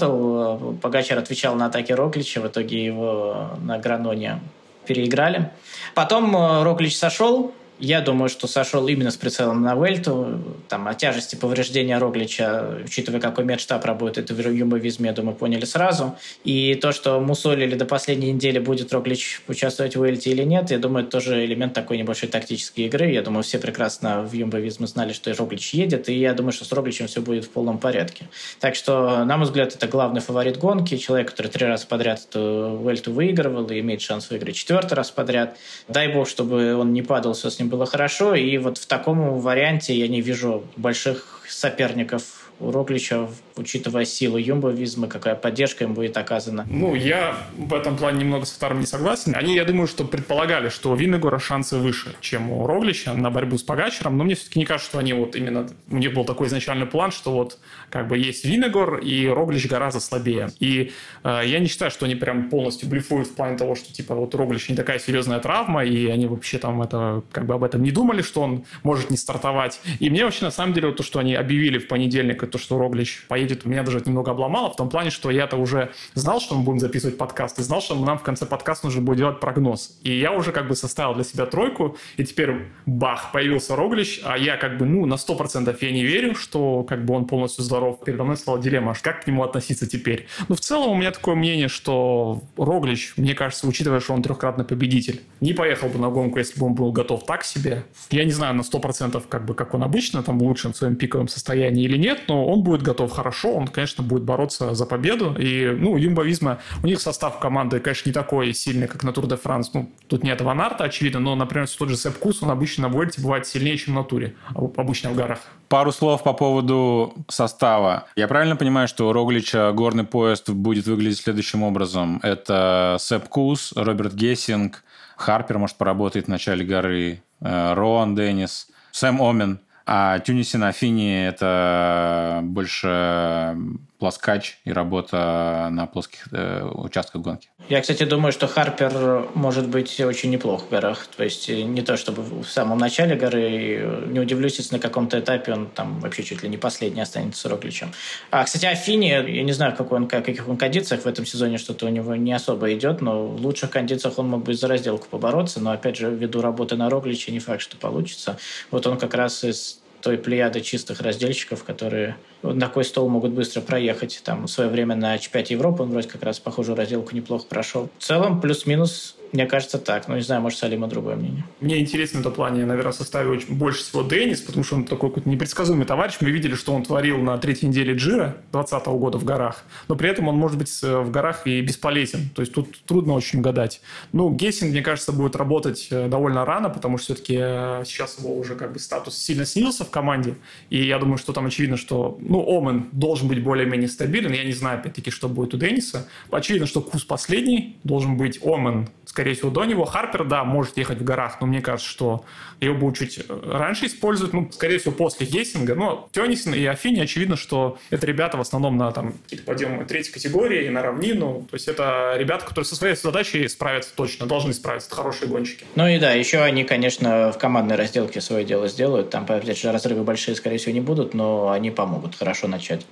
Погачер отвечал на атаки Роклича, в итоге его на Граноне переиграли. Потом э, Роклич сошел, я думаю, что сошел именно с прицелом на Вельту. Там, о тяжести повреждения Роглича, учитывая, какой медштаб работает в юмовизме, я думаю, поняли сразу. И то, что мусолили до последней недели, будет Роглич участвовать в Вельте или нет, я думаю, это тоже элемент такой небольшой тактической игры. Я думаю, все прекрасно в юмовизме знали, что Роглич едет, и я думаю, что с Рогличем все будет в полном порядке. Так что, на мой взгляд, это главный фаворит гонки, человек, который три раза подряд эту Вельту выигрывал и имеет шанс выиграть четвертый раз подряд. Дай бог, чтобы он не падал, все с ним было хорошо. И вот в таком варианте я не вижу больших соперников у Роглича, учитывая силу юмбовизма, какая поддержка им будет оказана. Ну, я в этом плане немного с вторым не согласен. Они, я думаю, что предполагали, что у Виннегора шансы выше, чем у Роглича на борьбу с Погачером, но мне все-таки не кажется, что они вот именно... У них был такой изначальный план, что вот как бы есть Виннегор, и Роглич гораздо слабее. И э, я не считаю, что они прям полностью блефуют в плане того, что типа вот Роглич не такая серьезная травма, и они вообще там это как бы об этом не думали, что он может не стартовать. И мне вообще на самом деле вот то, что они объявили в понедельник то, что Роглич поедет, меня даже это немного обломало, в том плане, что я-то уже знал, что мы будем записывать подкаст, и знал, что нам в конце подкаста нужно будет делать прогноз. И я уже как бы составил для себя тройку, и теперь бах, появился Роглич, а я как бы, ну, на 100% я не верю, что как бы он полностью здоров. Передо мной стала дилемма, как к нему относиться теперь. Ну, в целом у меня такое мнение, что Роглич, мне кажется, учитывая, что он трехкратный победитель, не поехал бы на гонку, если бы он был готов так себе. Я не знаю на 100% как бы, как он обычно, там, в лучшем своем пиковом состоянии или нет, но он будет готов хорошо, он, конечно, будет бороться за победу. И, ну, Jumbo-Visma, у них состав команды, конечно, не такой сильный, как на Тур де Франс. Ну, тут нет ван Арта, очевидно, но, например, тот же Сэп Кус, он обычно на Вуэльте бывает сильнее, чем на Туре, обычно в горах. Пару слов по поводу состава. Я правильно понимаю, что у Роглича горный поезд будет выглядеть следующим образом? Это Сэп Кус, Роберт Гессинг, Харпер, может, поработает в начале горы, э, Роан Деннис, Сэм Омен – а Тюниси на Афине – это больше плоскач и работа на плоских э, участках гонки. Я, кстати, думаю, что Харпер может быть очень неплох в горах. То есть э, не то, чтобы в самом начале горы. Не удивлюсь, если на каком-то этапе он там вообще чуть ли не последний останется с Рогличем. А, кстати, Афини, я не знаю, какой он, каких он кондициях в этом сезоне что-то у него не особо идет, но в лучших кондициях он мог бы за разделку побороться, но, опять же, ввиду работы на Рогличе не факт, что получится. Вот он как раз из той плеяды чистых раздельщиков, которые такой стол могут быстро проехать. Там в свое время на Ч5 Европы он вроде как раз похожую разделку неплохо прошел. В целом плюс-минус мне кажется так. Ну, не знаю, может, Салима другое мнение. Мне интересно в этом плане, наверное, составе больше всего Деннис, потому что он такой какой-то непредсказуемый товарищ. Мы видели, что он творил на третьей неделе Джира 2020 года в горах, но при этом он может быть в горах и бесполезен. То есть тут трудно очень угадать. Ну, Гессинг, мне кажется, будет работать э, довольно рано, потому что все-таки э, сейчас его уже как бы статус сильно снизился в команде. И я думаю, что там очевидно, что, ну, Омен должен быть более-менее стабилен. Я не знаю, опять-таки, что будет у Денниса. Очевидно, что Кус последний, должен быть Омен скорее всего, до него. Харпер, да, может ехать в горах, но мне кажется, что его будут чуть раньше использовать, ну, скорее всего, после Гессинга. Но Тёнисен и Афини, очевидно, что это ребята в основном на там какие-то подъемы третьей категории, на равнину. То есть это ребята, которые со своей задачей справятся точно, должны справиться. Это хорошие гонщики. Ну и да, еще они, конечно, в командной разделке свое дело сделают. Там, опять же, разрывы большие, скорее всего, не будут, но они помогут хорошо начать.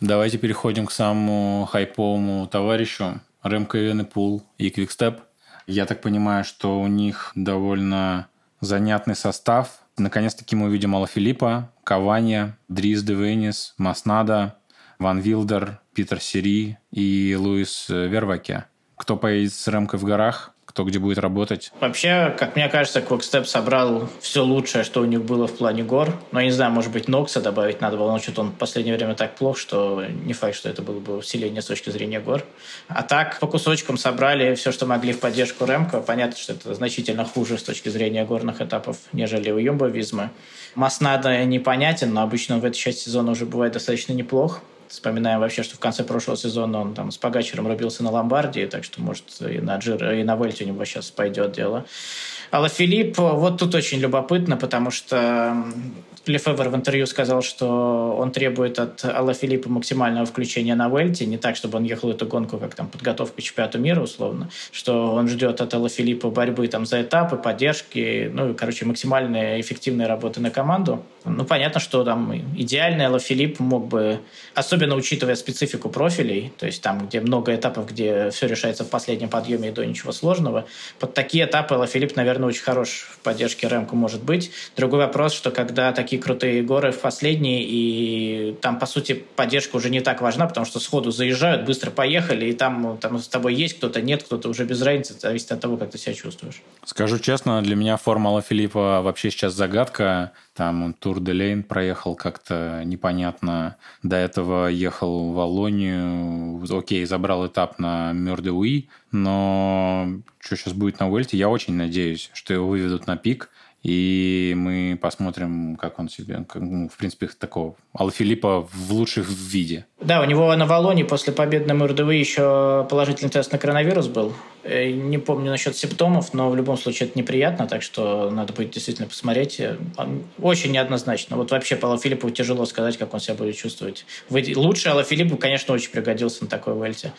Давайте переходим к самому хайповому товарищу. Ремко Венепул и Квикстеп. Я так понимаю, что у них довольно занятный состав. Наконец-таки мы увидим Алла Филиппа, Каванья, Дрис Девенис, Маснада, Ван Вилдер, Питер Сери и Луис Верваке. Кто поедет с Ремкой в горах? Кто где будет работать? Вообще, как мне кажется, Quickstep собрал все лучшее, что у них было в плане гор. Но я не знаю, может быть, Нокса добавить надо было, но что-то он в последнее время так плох, что не факт, что это было бы усиление с точки зрения гор. А так, по кусочкам собрали все, что могли в поддержку Ремко. Понятно, что это значительно хуже с точки зрения горных этапов, нежели у Юмбо Визмы. Маснада непонятен, но обычно в этой части сезона уже бывает достаточно неплох. Вспоминаем вообще, что в конце прошлого сезона он там с Погачером рубился на Ломбардии, так что, может, и на Джир, и на Вельте у него сейчас пойдет дело. Алла Филипп, вот тут очень любопытно, потому что Лефевер в интервью сказал, что он требует от Алла Филиппа максимального включения на Вельте, не так, чтобы он ехал эту гонку как там подготовка к чемпионату мира условно, что он ждет от Алла Филиппа борьбы там за этапы, поддержки, ну и, короче, максимальной эффективной работы на команду. Ну, понятно, что там идеальный Алла Филипп мог бы, особенно учитывая специфику профилей, то есть там, где много этапов, где все решается в последнем подъеме и до ничего сложного, под такие этапы Алла Филипп, наверное, очень хорош в поддержке Рэмку может быть. Другой вопрос, что когда такие крутые горы в последние, и там, по сути, поддержка уже не так важна, потому что сходу заезжают, быстро поехали, и там, там с тобой есть кто-то, нет, кто-то уже без разницы, зависит от того, как ты себя чувствуешь. Скажу честно, для меня формула Филиппа вообще сейчас загадка. Там он Тур де Лейн проехал как-то непонятно. До этого ехал в Волонию. Окей, забрал этап на Мёрдеуи. Но что сейчас будет на Вельте, я очень надеюсь, что его выведут на пик и мы посмотрим, как он себе, ну, в принципе, такого Алфилиппа в лучшем виде. Да, у него на Валоне после победы на МРДВ еще положительный тест на коронавирус был. Э, не помню насчет симптомов, но в любом случае это неприятно, так что надо будет действительно посмотреть. Очень неоднозначно. Вот вообще по Алфилиппу тяжело сказать, как он себя будет чувствовать. Лучше Алфилиппу, конечно, очень пригодился на такой вельте.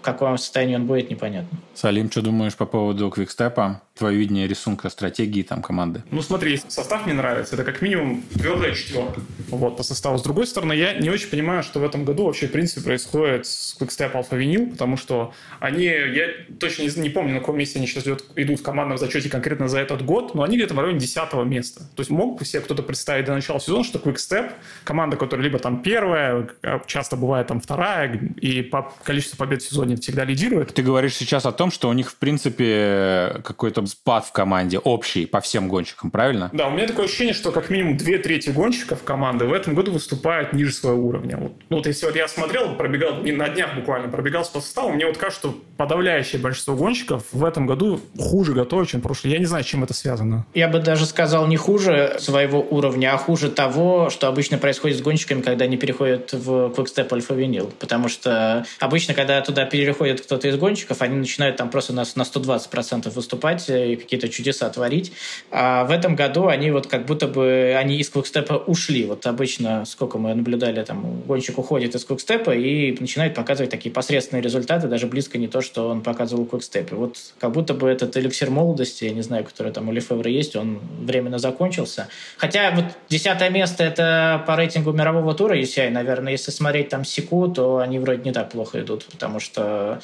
В каком состоянии он будет, непонятно. Салим, что думаешь по поводу квикстепа? Твое видение рисунка стратегии там команды? Ну смотри, состав мне нравится. Это как минимум твердая четверка. Вот, по составу. С другой стороны, я не очень понимаю, что в этом году вообще, в принципе, происходит с Quickstep Alpha Vinyl, потому что они, я точно не, не помню, на каком месте они сейчас идут, идут в командном зачете конкретно за этот год, но они где-то в районе 10 места. То есть мог бы себе кто-то представить до начала сезона, что Quickstep, команда, которая либо там первая, а часто бывает там вторая, и по количеству побед в сезоне всегда лидирует. Ты говоришь сейчас о том, что у них, в принципе, какой-то спад в команде общий по всем гонщикам, правильно? Да, у меня такое ощущение, что как минимум две трети гонщиков команды в этом году выступают ниже своего уровня. Вот, ну, вот если вот я смотрел, пробегал, не на днях буквально, пробегал по составу, мне вот кажется, что подавляющее большинство гонщиков в этом году хуже готовы, чем в прошлом. Я не знаю, чем это связано. Я бы даже сказал не хуже своего уровня, а хуже того, что обычно происходит с гонщиками, когда они переходят в Quickstep Alpha Vinyl. Потому что обычно, когда туда переходит кто-то из гонщиков, они начинают там просто на, на 120% выступать и какие-то чудеса творить. А в этом году они вот как будто бы они из квикстепа ушли. Вот обычно, сколько мы наблюдали, там гонщик уходит из квикстепа и начинает показывать такие посредственные результаты, даже близко не то, что он показывал в квикстепе. Вот как будто бы этот эликсир молодости, я не знаю, который там у Лефевра есть, он временно закончился. Хотя вот десятое место это по рейтингу мирового тура UCI, наверное, если смотреть там Секу, то они вроде не так плохо идут, потому что euh,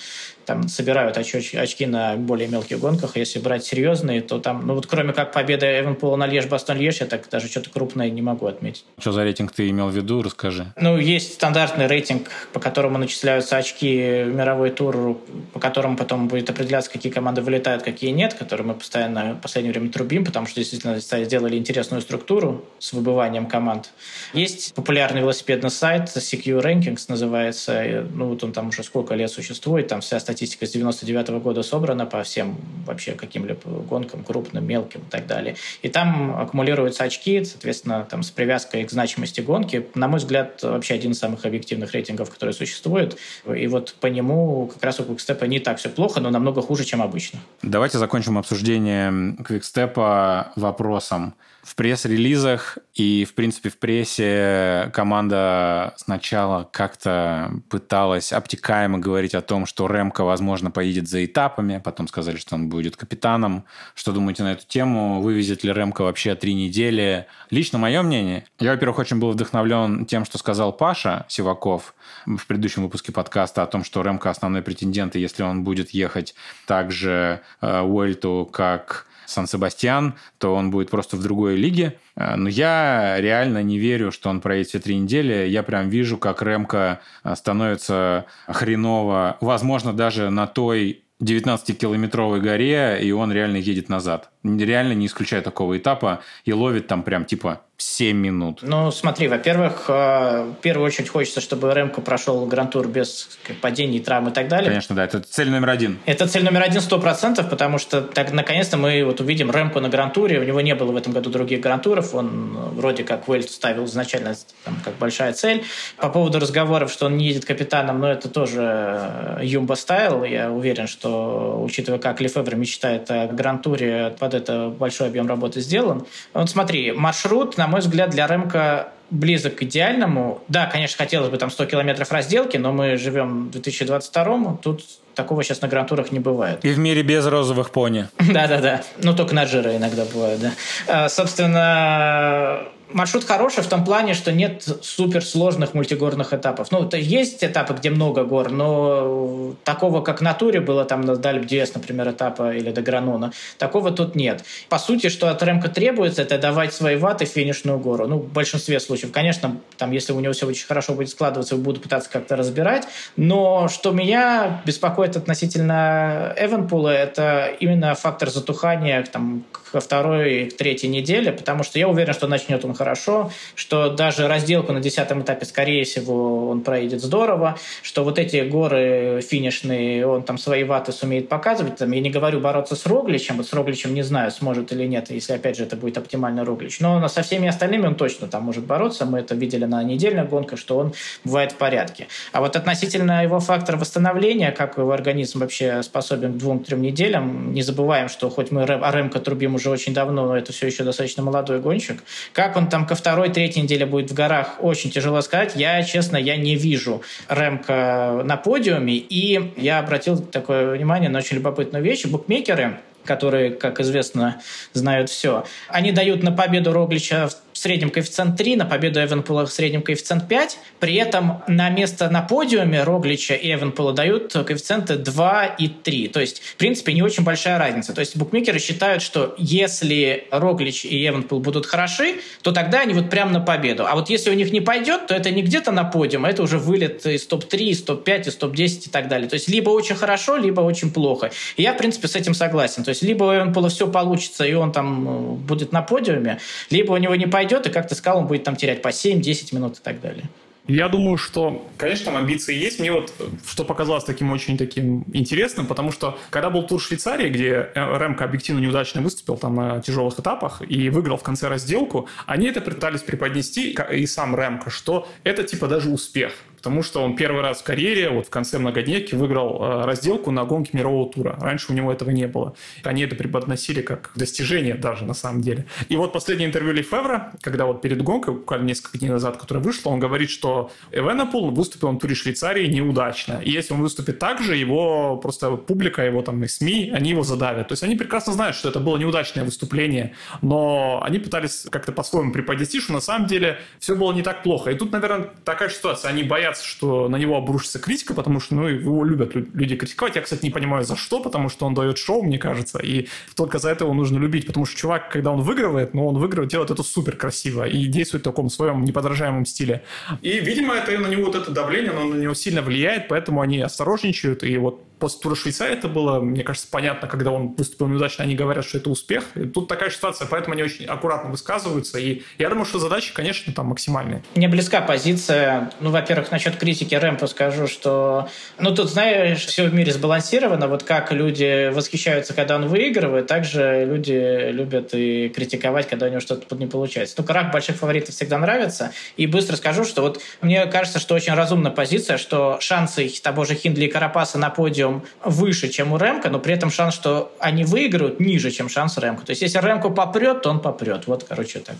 там собирают очки, очки на более мелких гонках. Если брать серьезные, то там, ну вот кроме как победы Эвенпола на Леш, Бастон Леш, я так даже что-то крупное не могу отметить. Что за рейтинг ты имел в виду? Расскажи. Ну, есть стандартный рейтинг, по которому начисляются очки мировой тур, по которому потом будет определяться, какие команды вылетают, какие нет, которые мы постоянно в последнее время трубим, потому что действительно сделали интересную структуру с выбыванием команд. Есть популярный велосипедный сайт CQ Rankings называется. Ну, вот он там уже сколько лет существует, там вся статья статистика с 99 -го года собрана по всем вообще каким-либо гонкам, крупным, мелким и так далее. И там аккумулируются очки, соответственно, там с привязкой к значимости гонки. На мой взгляд, вообще один из самых объективных рейтингов, который существует. И вот по нему как раз у Quickstep не так все плохо, но намного хуже, чем обычно. Давайте закончим обсуждение Quickstep вопросом в пресс-релизах и, в принципе, в прессе команда сначала как-то пыталась обтекаемо говорить о том, что Ремко, возможно, поедет за этапами, потом сказали, что он будет капитаном. Что думаете на эту тему? Вывезет ли Ремко вообще три недели? Лично мое мнение, я, во-первых, очень был вдохновлен тем, что сказал Паша Сиваков в предыдущем выпуске подкаста о том, что Ремко основной претендент, и если он будет ехать также э, Уэльту, как Сан-Себастьян, то он будет просто в другой лиге. Э, но я реально не верю, что он проедет все три недели. Я прям вижу, как Ремка э, становится хреново, возможно, даже на той 19-километровой горе, и он реально едет назад. Реально не исключая такого этапа, и ловит там прям типа 7 минут. Ну, смотри, во-первых, э, в первую очередь хочется, чтобы Ремко прошел грантур без падений, травм и так далее. Конечно, да, это цель номер один. Это цель номер один сто процентов, потому что так, наконец-то мы вот увидим Ремко на грантуре. У него не было в этом году других грантуров, он э, вроде как Уэльт ставил изначально там, как большая цель. По поводу разговоров, что он не едет капитаном, но это тоже Юмба э, стайл. Я уверен, что, учитывая, как Лефевр мечтает о грантуре, под это большой объем работы сделан. Вот смотри, маршрут, на мой взгляд, для Рэмка близок к идеальному. Да, конечно, хотелось бы там 100 километров разделки, но мы живем в 2022 тут такого сейчас на грантурах не бывает. И в мире без розовых пони. Да-да-да. Ну, только на жира иногда бывает, да. А, собственно, маршрут хороший в том плане, что нет суперсложных мультигорных этапов. Ну, то есть этапы, где много гор, но такого, как на туре было там на Дальб например, этапа или до Гранона, такого тут нет. По сути, что от Ремка требуется, это давать свои ваты финишную гору. Ну, в большинстве случаев. Конечно, там, если у него все очень хорошо будет складываться, буду пытаться как-то разбирать, но что меня беспокоит относительно Эванпула, это именно фактор затухания там, ко второй, к третьей неделе, потому что я уверен, что начнет он хорошо, что даже разделку на десятом этапе, скорее всего, он проедет здорово, что вот эти горы финишные, он там свои ваты сумеет показывать. Там, я не говорю бороться с Рогличем, вот с Рогличем не знаю, сможет или нет, если, опять же, это будет оптимальный Роглич. Но со всеми остальными он точно там может бороться. Мы это видели на недельных гонках, что он бывает в порядке. А вот относительно его фактора восстановления, как его организм вообще способен к двум-трем неделям, не забываем, что хоть мы о Ремко трубим уже очень давно, но это все еще достаточно молодой гонщик. Как он там ко второй, третьей неделе будет в горах, очень тяжело сказать. Я, честно, я не вижу Ремка на подиуме. И я обратил такое внимание на очень любопытную вещь. Букмекеры которые, как известно, знают все. Они дают на победу Роглича в среднем коэффициент 3, на победу Эвенпула в среднем коэффициент 5. При этом на место на подиуме Роглича и Эвенпула дают коэффициенты 2 и 3. То есть, в принципе, не очень большая разница. То есть букмекеры считают, что если Роглич и Эвенпул будут хороши, то тогда они вот прямо на победу. А вот если у них не пойдет, то это не где-то на подиум, а это уже вылет из топ-3, из топ-5, из топ-10 и так далее. То есть либо очень хорошо, либо очень плохо. И я, в принципе, с этим согласен. То есть либо у Эвенпула все получится, и он там э, будет на подиуме, либо у него не пойдет, пойдет, и как ты сказал, он будет там терять по 7-10 минут и так далее. Я думаю, что, конечно, там амбиции есть. Мне вот что показалось таким очень таким интересным, потому что когда был тур Швейцарии, где Рэмко объективно неудачно выступил там на тяжелых этапах и выиграл в конце разделку, они это пытались преподнести, и сам Рэмко, что это типа даже успех потому что он первый раз в карьере, вот в конце многодневки, выиграл э, разделку на гонке мирового тура. Раньше у него этого не было. Они это преподносили как достижение даже, на самом деле. И вот последнее интервью Лефевра, когда вот перед гонкой, буквально несколько дней назад, которое вышло, он говорит, что Эвенопол выступил на туре Швейцарии неудачно. И если он выступит так же, его просто публика, его там и СМИ, они его задавят. То есть они прекрасно знают, что это было неудачное выступление, но они пытались как-то по-своему преподнести, что на самом деле все было не так плохо. И тут, наверное, такая ситуация. Они боятся боятся, что на него обрушится критика, потому что ну, его любят люди критиковать. Я, кстати, не понимаю, за что, потому что он дает шоу, мне кажется, и только за это его нужно любить, потому что чувак, когда он выигрывает, ну, он выигрывает, делает это супер красиво и действует в таком своем неподражаемом стиле. И, видимо, это на него вот это давление, оно на него сильно влияет, поэтому они осторожничают, и вот после тура Швейцарии это было, мне кажется, понятно, когда он выступил неудачно, они говорят, что это успех. И тут такая ситуация, поэтому они очень аккуратно высказываются. И я думаю, что задачи, конечно, там максимальные. Мне близка позиция. Ну, во-первых, насчет критики Рэмпа скажу, что... Ну, тут, знаешь, все в мире сбалансировано. Вот как люди восхищаются, когда он выигрывает, так же люди любят и критиковать, когда у него что-то не получается. Ну, крах больших фаворитов всегда нравится. И быстро скажу, что вот мне кажется, что очень разумная позиция, что шансы того же Хиндли и Карапаса на подиум подиум выше, чем у Рэмка, но при этом шанс, что они выиграют, ниже, чем шанс Рэмка. То есть, если Рэмку попрет, то он попрет. Вот, короче, так.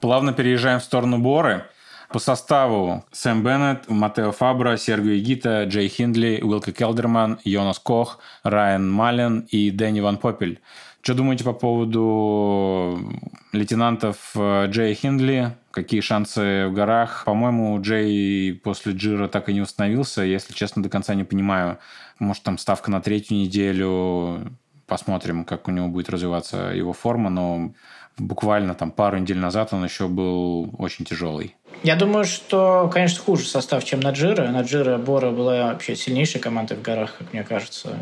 Плавно переезжаем в сторону Боры. По составу Сэм Беннет, Матео Фабра, Сергей Гита, Джей Хиндли, Уилка Келдерман, Йонас Кох, Райан Мален и Дэнни Ван Попель. Что думаете по поводу лейтенантов э, Джея Хиндли? Какие шансы в горах? По-моему, Джей после Джира так и не установился. Если честно, до конца не понимаю. Может, там ставка на третью неделю посмотрим, как у него будет развиваться его форма, но буквально там пару недель назад он еще был очень тяжелый. Я думаю, что, конечно, хуже состав, чем Наджира. Наджира Бора была вообще сильнейшей командой в горах, как мне кажется.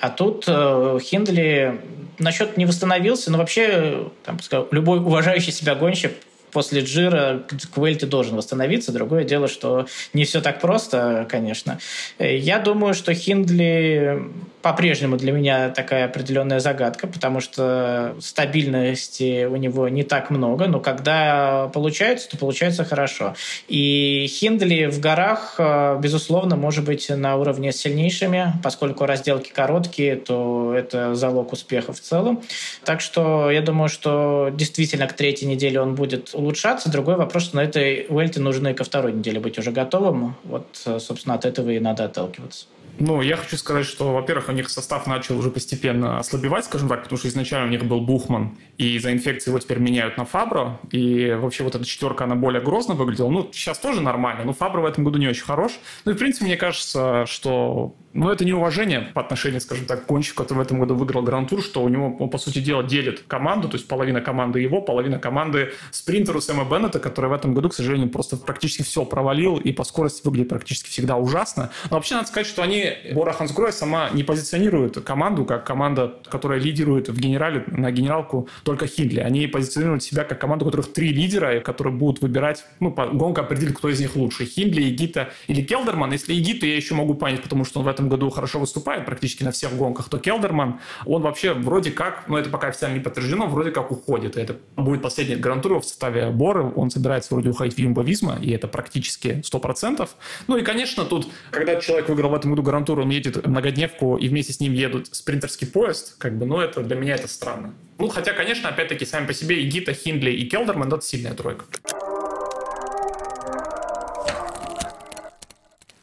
А тут э, Хиндли насчет не восстановился, но вообще, там, любой уважающий себя гонщик после Джира Квельти должен восстановиться. Другое дело, что не все так просто, конечно. Я думаю, что Хиндли по-прежнему для меня такая определенная загадка, потому что стабильности у него не так много, но когда получается, то получается хорошо. И Хиндли в горах, безусловно, может быть на уровне с сильнейшими, поскольку разделки короткие, то это залог успеха в целом. Так что я думаю, что действительно к третьей неделе он будет улучшаться. Другой вопрос, что на этой Уэльте нужно и ко второй неделе быть уже готовым. Вот, собственно, от этого и надо отталкиваться. Ну, я хочу сказать, что, во-первых, у них состав начал уже постепенно ослабевать, скажем так, потому что изначально у них был Бухман, и за инфекции его теперь меняют на Фабро, и вообще вот эта четверка, она более грозно выглядела. Ну, сейчас тоже нормально, но Фабро в этом году не очень хорош. Ну и, в принципе, мне кажется, что ну, это неуважение по отношению, скажем так, к гонщику, который в этом году выиграл Гран-тур, что у него, он, по сути дела, делит команду, то есть половина команды его, половина команды спринтеру Сэма Беннета, который в этом году, к сожалению, просто практически все провалил и по скорости выглядит практически всегда ужасно. Но вообще надо сказать, что они, Бора Хансгрой сама не позиционирует команду как команда, которая лидирует в генерале, на генералку только Хиндли. Они позиционируют себя как команду, у которых три лидера, которые будут выбирать, ну, по гонка определит, кто из них лучше. Хиндли, Игита или Келдерман. Если Игита, я еще могу понять, потому что он в этом году хорошо выступает практически на всех гонках, то Келдерман, он вообще вроде как, но это пока официально не подтверждено, вроде как уходит. Это будет последний гран-тур в составе Боры, он собирается вроде уходить в Юмбо Визма, и это практически 100%. Ну и, конечно, тут, когда человек выиграл в этом году гран-тур, он едет многодневку, и вместе с ним едут спринтерский поезд, как бы, ну это для меня это странно. Ну, хотя, конечно, опять-таки, сами по себе и Гита, Хиндли и Келдерман – это сильная тройка.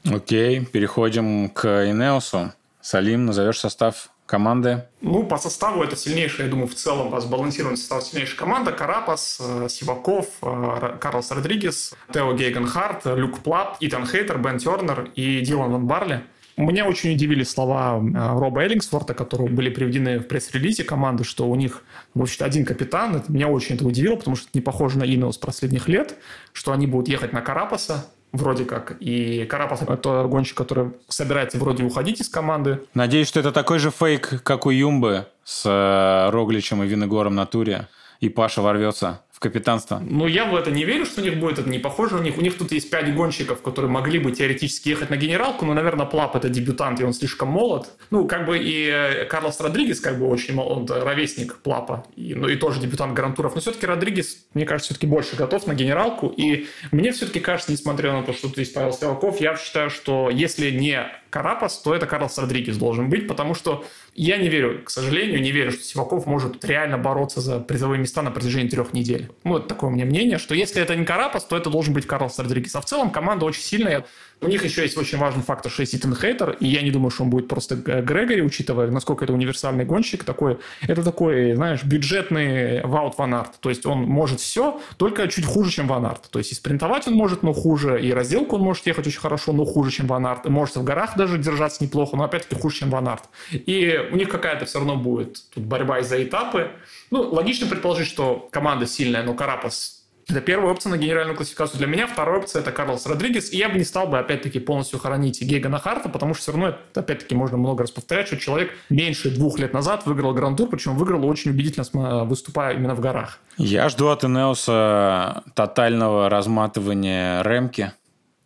Окей, переходим к Инеосу. Салим, назовешь состав команды? Ну, по составу это сильнейшая, я думаю, в целом сбалансированный состав сильнейшая команда. Карапас, э, Сиваков, э, Карлос Родригес, Тео Гейгенхарт, Люк Плат, Итан Хейтер, Бен Тернер и Дилан Ван Барли. Меня очень удивили слова э, Роба Эллингсворта, которые были приведены в пресс-релизе команды, что у них, в общем-то, один капитан. Это меня очень это удивило, потому что это не похоже на Инеос последних лет, что они будут ехать на Карапаса, вроде как. И Карапас – это гонщик, который собирается вроде уходить из команды. Надеюсь, что это такой же фейк, как у Юмбы с э, Рогличем и Виногором на туре, и Паша ворвется капитанство. Ну, я в это не верю, что у них будет. Это не похоже на них. У них тут есть пять гонщиков, которые могли бы теоретически ехать на генералку, но, наверное, Плап это дебютант, и он слишком молод. Ну, как бы и э, Карлос Родригес, как бы очень молод, он ровесник Плапа, и, ну, и тоже дебютант Грантуров. Но все-таки Родригес, мне кажется, все-таки больше готов на генералку. И мне все-таки кажется, несмотря на то, что есть Павел Стрелков, я считаю, что если не Карапас, то это Карлос Родригес должен быть, потому что я не верю, к сожалению, не верю, что Сиваков может реально бороться за призовые места на протяжении трех недель. Ну, вот такое у меня мнение, что если это не Карапас, то это должен быть Карлос Родригес. А в целом команда очень сильная. У них еще есть очень важный фактор, что есть Итан Хейтер, и я не думаю, что он будет просто Грегори, учитывая, насколько это универсальный гонщик. Такой, это такой, знаешь, бюджетный Ваут Ван Арт. То есть он может все, только чуть хуже, чем Ван Арт. То есть и спринтовать он может, но хуже, и разделку он может ехать очень хорошо, но хуже, чем Ван Арт. И может в горах даже держаться неплохо, но опять-таки хуже, чем Ван Арт. И у них какая-то все равно будет тут борьба из-за этапы. Ну, логично предположить, что команда сильная, но Карапас это первая опция на генеральную классификацию для меня. Вторая опция – это Карлос Родригес. И я бы не стал бы, опять-таки, полностью хоронить Гегана Харта, потому что все равно, это, опять-таки, можно много раз повторять, что человек меньше двух лет назад выиграл Гран-тур, причем выиграл очень убедительно, выступая именно в горах. Я жду от Энеоса тотального разматывания ремки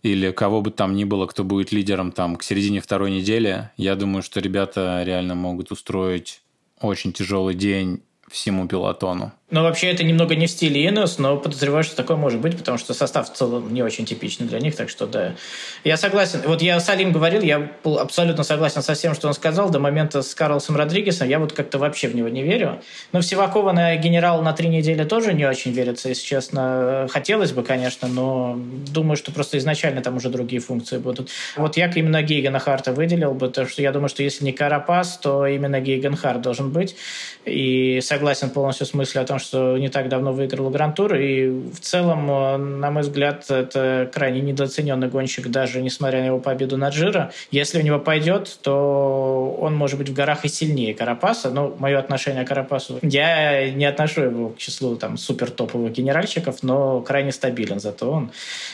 или кого бы там ни было, кто будет лидером там к середине второй недели. Я думаю, что ребята реально могут устроить очень тяжелый день всему пилотону. Ну, вообще, это немного не в стиле Инос, но подозреваю, что такое может быть, потому что состав в целом не очень типичный для них, так что да. Я согласен. Вот я с Алим говорил, я был абсолютно согласен со всем, что он сказал до момента с Карлосом Родригесом. Я вот как-то вообще в него не верю. Но в Сивакова на генерал на три недели тоже не очень верится, если честно. Хотелось бы, конечно, но думаю, что просто изначально там уже другие функции будут. Вот я именно Гейгена Харта выделил бы, потому что я думаю, что если не Карапас, то именно Гейген Харт должен быть. И согласен полностью с мыслью о том, что не так давно выиграл Гран-тур, и в целом, э, на мой взгляд, это крайне недооцененный гонщик, даже несмотря на его победу на Джиро. Если у него пойдет, то он может быть в горах и сильнее Карапаса. Но мое отношение к Карапасу, я не отношу его к числу там супер топовых генеральщиков, но крайне стабилен зато он.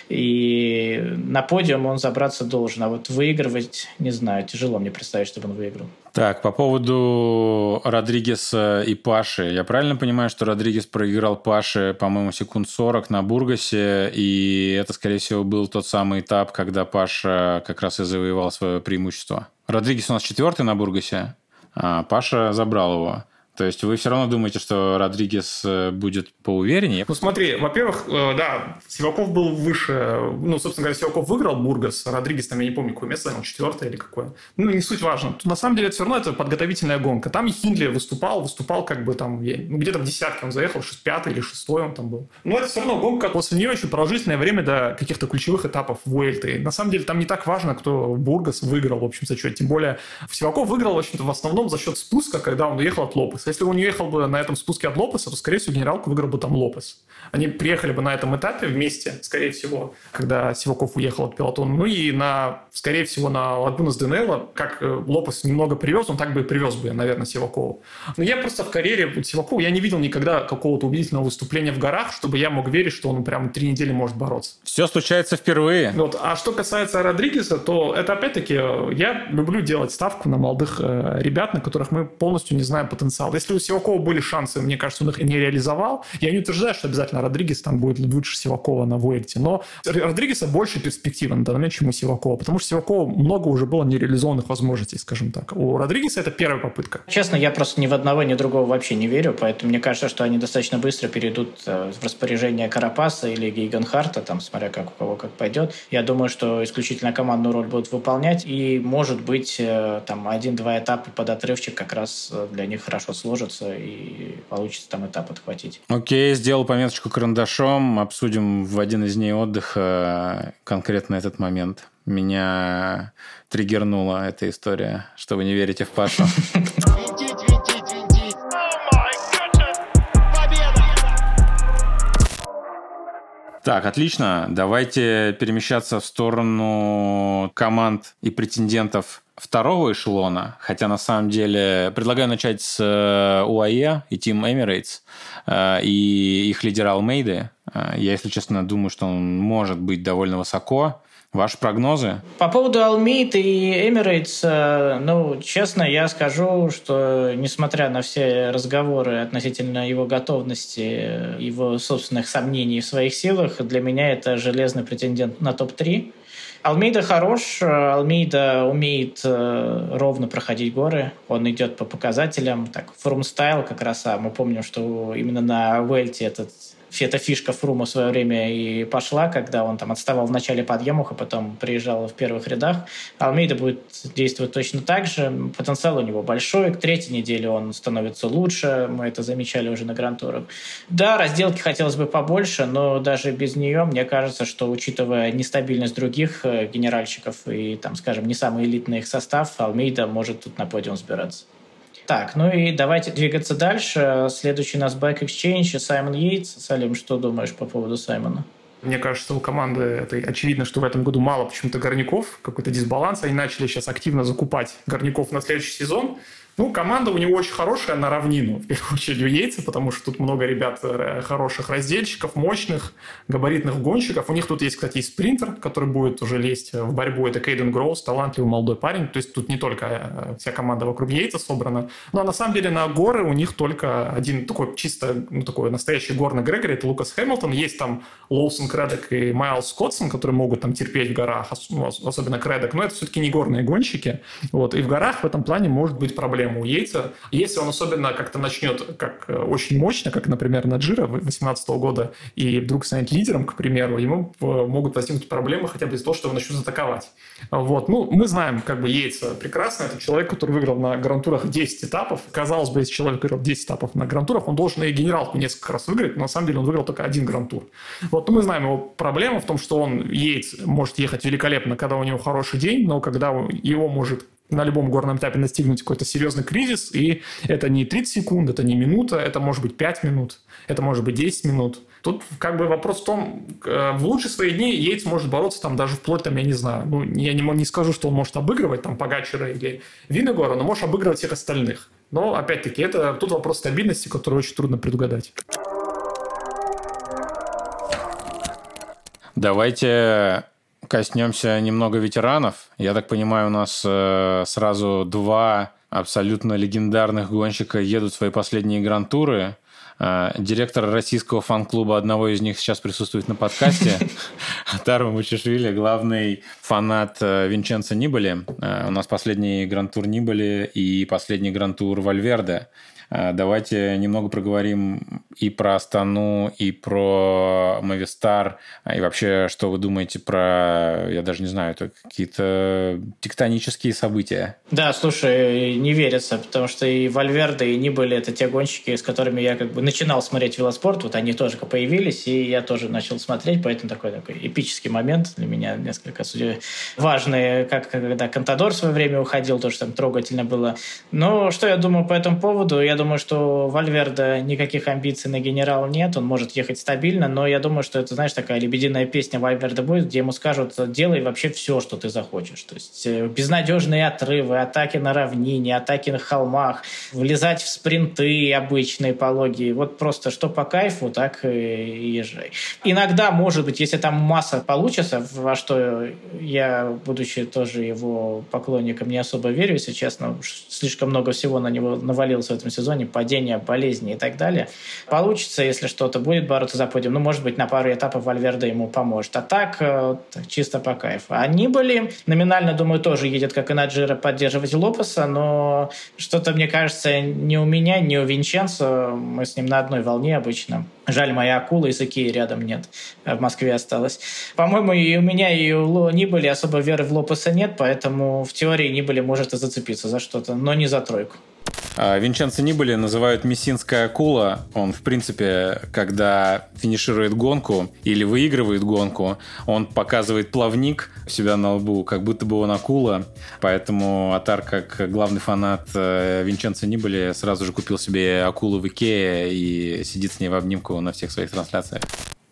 И на подиум он забраться должен, а вот выигрывать, не знаю, тяжело мне представить, чтобы он выиграл. Так, по поводу Родригеса и Паши. Я правильно понимаю, что Родригес проиграл Паше, по-моему, секунд 40 на Бургасе, и это, скорее всего, был тот самый этап, когда Паша как раз и завоевал свое преимущество. Родригес у нас четвертый на Бургасе, а Паша забрал его. То есть вы все равно думаете, что Родригес э, будет поувереннее? Ну смотри, во-первых, э, да, Сиваков был выше. Ну, собственно говоря, Сиваков выиграл Бургас, Родригес там, я не помню, какое место занял, четвертое или какое. Ну, не суть важно. На самом деле, это все равно это подготовительная гонка. Там и Хиндли выступал, выступал как бы там, ну, где-то в десятке он заехал, шесть, пятый или шестой он там был. Но это все равно гонка, после нее еще продолжительное время до каких-то ключевых этапов Вуэльты. На самом деле, там не так важно, кто Бургас выиграл в общем зачете. Тем более, Сиваков выиграл, в общем-то, в основном за счет спуска, когда он уехал от Лопеса. Если он не ехал бы на этом спуске от Лопеса, то, скорее всего, генералку выиграл бы там Лопес. Они приехали бы на этом этапе вместе, скорее всего, когда Сиваков уехал от пилотона. Ну и, на, скорее всего, на Лагунас Денелла, как э, Лопес немного привез, он так бы и привез бы, наверное, Сивакову. Но я просто в карьере Сивакова, я не видел никогда какого-то убедительного выступления в горах, чтобы я мог верить, что он прям три недели может бороться. Все случается впервые. Вот. А что касается Родригеса, то это опять-таки, э, я люблю делать ставку на молодых э, ребят, на которых мы полностью не знаем потенциал. Если у Сивакова были шансы, мне кажется, он их не реализовал. Я не утверждаю, что обязательно Родригес там будет лучше Сивакова на Вуэльте, но Родригеса больше перспектива на данный момент, чем у Сивакова, потому что Сивакова много уже было нереализованных возможностей, скажем так. У Родригеса это первая попытка. Честно, я просто ни в одного, ни в другого вообще не верю, поэтому мне кажется, что они достаточно быстро перейдут э, в распоряжение Карапаса или Гейгенхарта, там, смотря как у кого как пойдет. Я думаю, что исключительно командную роль будут выполнять, и, может быть, э, там один-два этапа под отрывчик как раз э, для них хорошо сложится, и получится там этап отхватить. Окей, сделал пометочку карандашом. Обсудим в один из дней отдыха конкретно этот момент. Меня триггернула эта история, что вы не верите в Пашу. Так, отлично. Давайте перемещаться в сторону команд и претендентов второго эшелона, хотя на самом деле предлагаю начать с э, УАЕ и Team Emirates э, и их лидера Алмейды. Э, Я, если честно, думаю, что он может быть довольно высоко. Ваши прогнозы? По поводу Алмейды и Emirates, ну, честно, я скажу, что несмотря на все разговоры относительно его готовности, его собственных сомнений в своих силах, для меня это железный претендент на топ-3. Алмейда хорош, э, Алмейда умеет э, ровно проходить горы, он идет по показателям, так, Фрум-style как раз, а мы помним, что именно на Вельте этот эта фишка Фрума в свое время и пошла, когда он там отставал в начале подъемов, а потом приезжал в первых рядах. Алмейда будет действовать точно так же. Потенциал у него большой. К третьей неделе он становится лучше. Мы это замечали уже на грантурах. Да, разделки хотелось бы побольше, но даже без нее, мне кажется, что учитывая нестабильность других э, генеральщиков и, там, скажем, не самый элитный их состав, Алмейда может тут на подиум сбираться. Так, ну и давайте двигаться дальше. Следующий у нас Back Exchange Саймон Йейтс. Салим, что думаешь по поводу Саймона? Мне кажется, у команды это очевидно, что в этом году мало почему-то горняков, какой-то дисбаланс. Они начали сейчас активно закупать горняков на следующий сезон. Ну, команда у него очень хорошая на равнину, в первую очередь у Яйца, потому что тут много ребят э, хороших раздельщиков, мощных, габаритных гонщиков. У них тут есть, кстати, и спринтер, который будет уже лезть в борьбу. Это Кейден Гроус, талантливый молодой парень. То есть тут не только э, вся команда вокруг Яйца собрана. Ну, а на самом деле на горы у них только один такой чисто, ну, такой настоящий горный Грегори, это Лукас Хэмилтон. Есть там Лоусон Кредок и Майлз Скотсон, которые могут там терпеть в горах, ну, особенно Кредок. Но это все-таки не горные гонщики. Вот. И в горах в этом плане может быть проблема у Яйца. Если он особенно как-то начнет как э, очень мощно, как, например, на Джира 2018 года, и вдруг станет лидером, к примеру, ему э, могут возникнуть проблемы хотя бы из-за того, что его начнут атаковать. Вот. Ну, мы знаем, как бы Яйца прекрасно. Это человек, который выиграл на грантурах 10 этапов. Казалось бы, если человек выиграл 10 этапов на грантурах, он должен и генералку несколько раз выиграть, но на самом деле он выиграл только один грантур. Вот мы знаем его проблему в том, что он, Яйц, может ехать великолепно, когда у него хороший день, но когда его может на любом горном этапе настигнуть какой-то серьезный кризис, и это не 30 секунд, это не минута, это может быть 5 минут, это может быть 10 минут. Тут как бы вопрос в том, э, в лучшие свои дни Йейтс может бороться там даже вплоть, там, я не знаю, ну, я не, не скажу, что он может обыгрывать там Погачера или Виногора, но может обыгрывать всех остальных. Но, опять-таки, это тут вопрос стабильности, который очень трудно предугадать. Давайте коснемся немного ветеранов. Я так понимаю, у нас э, сразу два абсолютно легендарных гонщика едут в свои последние гран-туры. Э, директор российского фан-клуба одного из них сейчас присутствует на подкасте. Тару Мучишвили, главный фанат э, Винченца Нибали. Э, у нас последний гран-тур Нибали и последний гран-тур Вальверде. Давайте немного проговорим и про Астану, и про Мавистар, и вообще, что вы думаете про, я даже не знаю, это какие-то тектонические события. Да, слушай, не верится, потому что и Вальверде, и Нибали это те гонщики, с которыми я как бы начинал смотреть велоспорт, вот они тоже появились, и я тоже начал смотреть, поэтому такой такой эпический момент для меня несколько важный, как когда Контадор в свое время уходил, тоже там трогательно было. Но что я думаю по этому поводу? Я думаю, что Вальверда никаких амбиций на генерал нет, он может ехать стабильно, но я думаю, что это, знаешь, такая лебединая песня Вальверда будет, где ему скажут, делай вообще все, что ты захочешь. То есть э, безнадежные отрывы, атаки на равнине, атаки на холмах, влезать в спринты обычные пологие. Вот просто что по кайфу, так и езжай. Иногда, может быть, если там масса получится, во что я, будучи тоже его поклонником, не особо верю, если честно, слишком много всего на него навалилось в этом сезоне, сезоне, падения, болезни и так далее. Получится, если что-то будет бороться за подиум, ну, может быть, на пару этапов Вальверда ему поможет. А так, э, чисто по кайфу. Они были, номинально, думаю, тоже едет, как и на Джира, поддерживать Лопеса, но что-то, мне кажется, не у меня, не у Винченцо, мы с ним на одной волне обычно. Жаль, моя акула из Икеи рядом нет. Э, в Москве осталась. По-моему, и у меня, и у Ло Нибали особо веры в Лопеса нет, поэтому в теории Нибали может и зацепиться за что-то, но не за тройку. А, Винченцо Нибали называют мессинская акула. Он, в принципе, когда финиширует гонку или выигрывает гонку, он показывает плавник у себя на лбу, как будто бы он акула. Поэтому Атар, как главный фанат э, Винченцо Нибали, сразу же купил себе акулу в Икее и сидит с ней в обнимку на всех своих трансляциях.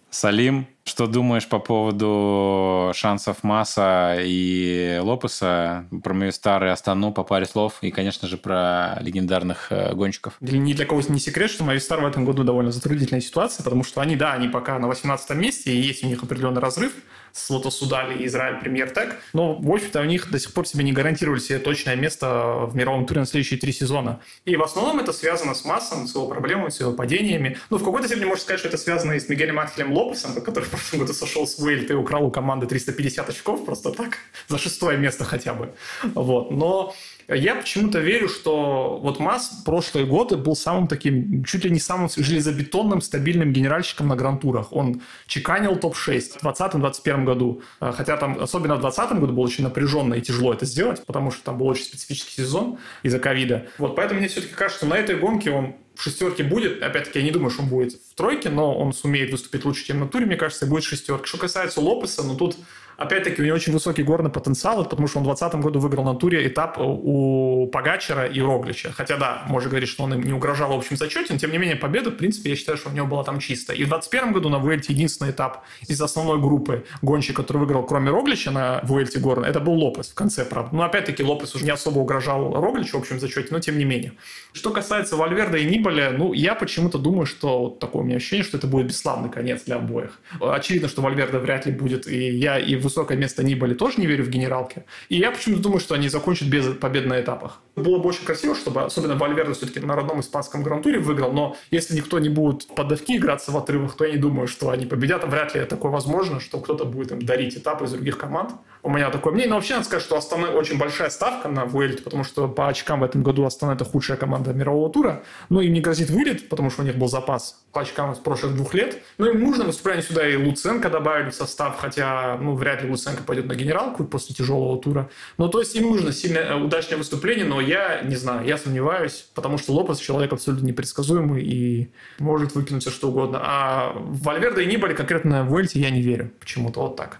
Салим, что думаешь по поводу шансов Масса и Лопеса, про мою старую Астану по паре слов и, конечно же, про легендарных э, гонщиков? Ни для кого не секрет, что Мавистар в этом году довольно затруднительная ситуация, потому что они, да, они пока на 18 месте, и есть у них определенный разрыв, с Лотосудали и Израиль Премьер Тег. Но, в общем-то, у них до сих пор себе не гарантировали себе точное место в мировом туре на следующие три сезона. И в основном это связано с массом, с его проблемами, с его падениями. Ну, в какой-то степени можно сказать, что это связано и с Мигелем Анхелем Лопесом, который в прошлом году сошел с Уэльта и украл у команды 350 очков просто так, за шестое место хотя бы. Вот. Но я почему-то верю, что вот Масс прошлые годы был самым таким, чуть ли не самым железобетонным, стабильным генеральщиком на грантурах. Он чеканил топ-6 в 2020-2021 году. А, хотя там, особенно в 2020 году было очень напряженно и тяжело это сделать, потому что там был очень специфический сезон из-за ковида. Вот поэтому мне все-таки кажется, что на этой гонке он в шестерке будет. Опять-таки, я не думаю, что он будет в тройке, но он сумеет выступить лучше, чем на туре, мне кажется, и будет шестерка. Что касается Лопеса, ну тут Опять-таки, у него очень высокий горный потенциал, потому что он в 2020 году выиграл на туре этап у Погачера и Роглича. Хотя, да, можно говорить, что он им не угрожал в общем зачете, но, тем не менее, победа, в принципе, я считаю, что у него была там чистая. И в 2021 году на Vuelta единственный этап из основной группы гонщик, который выиграл, кроме Роглича на Vuelta горной, это был Лопес в конце, правда. Но, опять-таки, Лопес уже не особо угрожал Рогличу в общем зачете, но, тем не менее. Что касается Вальверда и Нибаля, ну, я почему-то думаю, что вот такое у меня ощущение, что это будет бесславный конец для обоих. Очевидно, что Вальверда вряд ли будет, и я и высокое место Нибаля были, тоже не верю в генералки. И я почему-то думаю, что они закончат без побед на этапах. Было бы очень красиво, чтобы, особенно Вальверде все-таки на родном испанском гран-туре выиграл, но если никто не будет подавки играться в отрывах, то я не думаю, что они победят. Вряд ли такое возможно, что кто-то будет им дарить этапы из других команд. У меня такое мнение. Но вообще надо сказать, что Астана очень большая ставка на Вуэльт, потому что по очкам в этом году Астана это худшая команда мирового тура. Но им не грозит вылет, потому что у них был запас по очкам с прошлых двух лет. Но им нужно, выступление сюда и Луценко добавили в состав, хотя, ну, вряд ли Луценко пойдет на генералку после тяжелого тура. Ну, то есть им нужно сильно э, удачное выступление, но я не знаю, я сомневаюсь, потому что Лопес человек абсолютно непредсказуемый и может выкинуть все что угодно. А Вальверде и Нибали конкретно в Вельте я не верю. Почему-то вот так.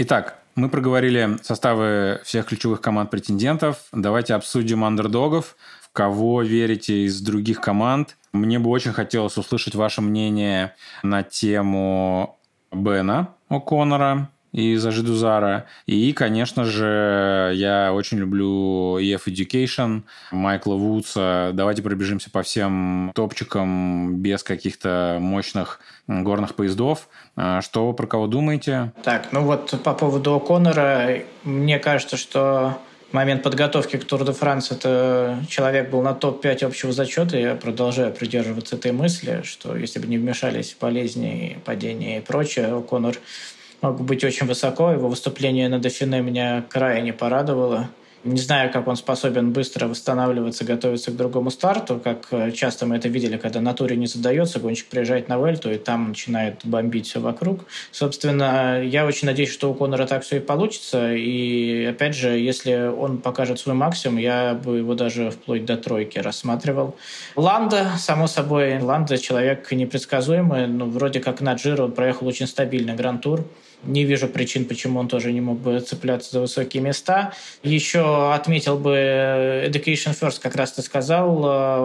Итак, Мы проговорили составы всех ключевых команд претендентов. Давайте обсудим андердогов. В кого верите из других команд? Мне бы очень хотелось услышать ваше мнение на тему Бена О'Коннора из Ажидузара. И, конечно же, я очень люблю EF Education, Майкла Вудса. Давайте пробежимся по всем топчикам без каких-то мощных горных поездов. А что вы про кого думаете? Так, ну вот по поводу О'Коннора, мне кажется, что момент подготовки к Тур де Франс это человек был на топ-5 общего зачета. Я продолжаю придерживаться этой мысли, что если бы не вмешались болезни, падения и прочее, О'Коннор мог быть очень высоко. Его выступление на Дофине меня крайне порадовало. Не знаю, как он способен быстро восстанавливаться, готовиться к другому старту, как э, часто мы это видели, когда на туре не задается, гонщик приезжает на Вельту, и там начинает бомбить все вокруг. Собственно, я очень надеюсь, что у Конора так все и получится. И, опять же, если он покажет свой максимум, я бы его даже вплоть до тройки рассматривал. Ланда, само собой, Ланда человек непредсказуемый, но вроде как на Джиро он проехал очень стабильный гран-тур. Не вижу причин, почему он тоже не мог бы цепляться за высокие места. Еще отметил бы Education First, как раз ты сказал, э,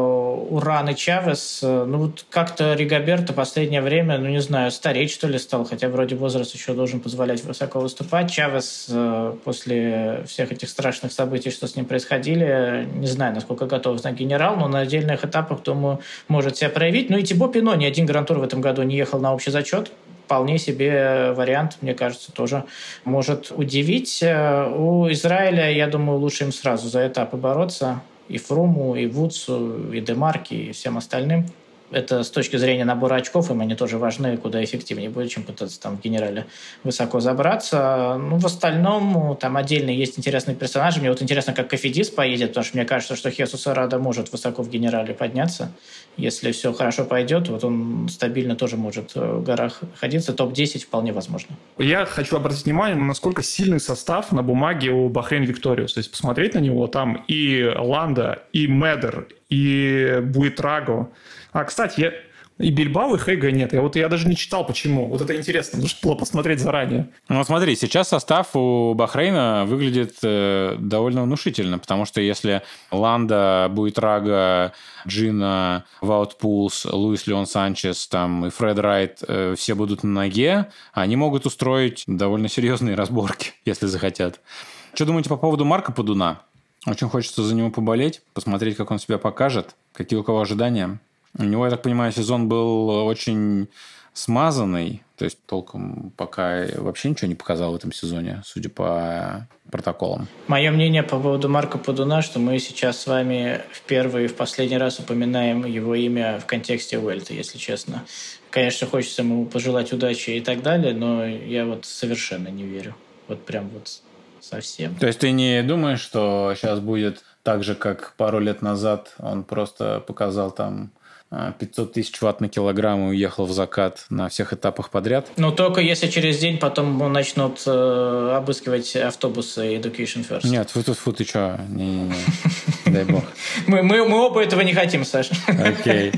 Уран и Чавес. Ну вот как-то Ригаберто последнее время, ну не знаю, стареть что ли стал, хотя вроде возраст еще должен позволять высоко выступать. Чавес э, после всех этих страшных событий, что с ним происходили, не знаю, насколько готов знать генерал, но на отдельных этапах, думаю, может себя проявить. Ну и Тибо Пино ни один грантур в этом году не ехал на общий зачет вполне себе вариант, мне кажется, тоже может удивить. Э, у Израиля, я думаю, лучше им сразу за этапы бороться. И Фруму, и Вудсу, и Демарки, и всем остальным. Это с точки зрения набора очков, им они тоже важны, куда эффективнее будет, чем пытаться там в генерале высоко забраться. Ну, в остальном, там отдельно есть интересные персонажи. Мне вот интересно, как Кофидис поедет, потому что мне кажется, что Хесус Рада может высоко в генерале подняться. Если все хорошо пойдет, вот он стабильно тоже может в горах ходиться. Топ-10 вполне возможно. Я хочу обратить внимание, насколько сильный состав на бумаге у Бахрейн Викториус. То есть посмотреть на него, там и Ланда, и Медер, и Буитраго. А, кстати, я... И Бильбао, и Хейга нет. Я вот я даже не читал, почему. Вот это интересно, нужно было посмотреть заранее. Ну, смотри, сейчас состав у Бахрейна выглядит э, довольно внушительно, потому что если Ланда, Буитрага, Джина, Ваутпулс, Луис Леон Санчес там, и Фред Райт э, все будут на ноге, они могут устроить довольно серьезные разборки, если захотят. Что думаете по поводу Марка Подуна? Очень хочется за него поболеть, посмотреть, как он себя покажет. Какие у кого ожидания? У него, я так понимаю, сезон был очень смазанный, то есть толком пока вообще ничего не показал в этом сезоне, судя по протоколам. Мое мнение по поводу Марка Подуна, что мы сейчас с вами в первый и в последний раз упоминаем его имя в контексте Уэльта, если честно. Конечно, хочется ему пожелать удачи и так далее, но я вот совершенно не верю. Вот прям вот совсем. То есть ты не думаешь, что сейчас будет так же, как пару лет назад он просто показал там 500 а, тысяч ватт на килограмм и уехал в закат на всех этапах подряд. Ну, только если через день потом начнут э, обыскивать автобусы Education First. Нет, фу, фу, фу ты что? Не-не-не, дай бог. Мы, мы, мы оба этого не хотим, Саша. Окей.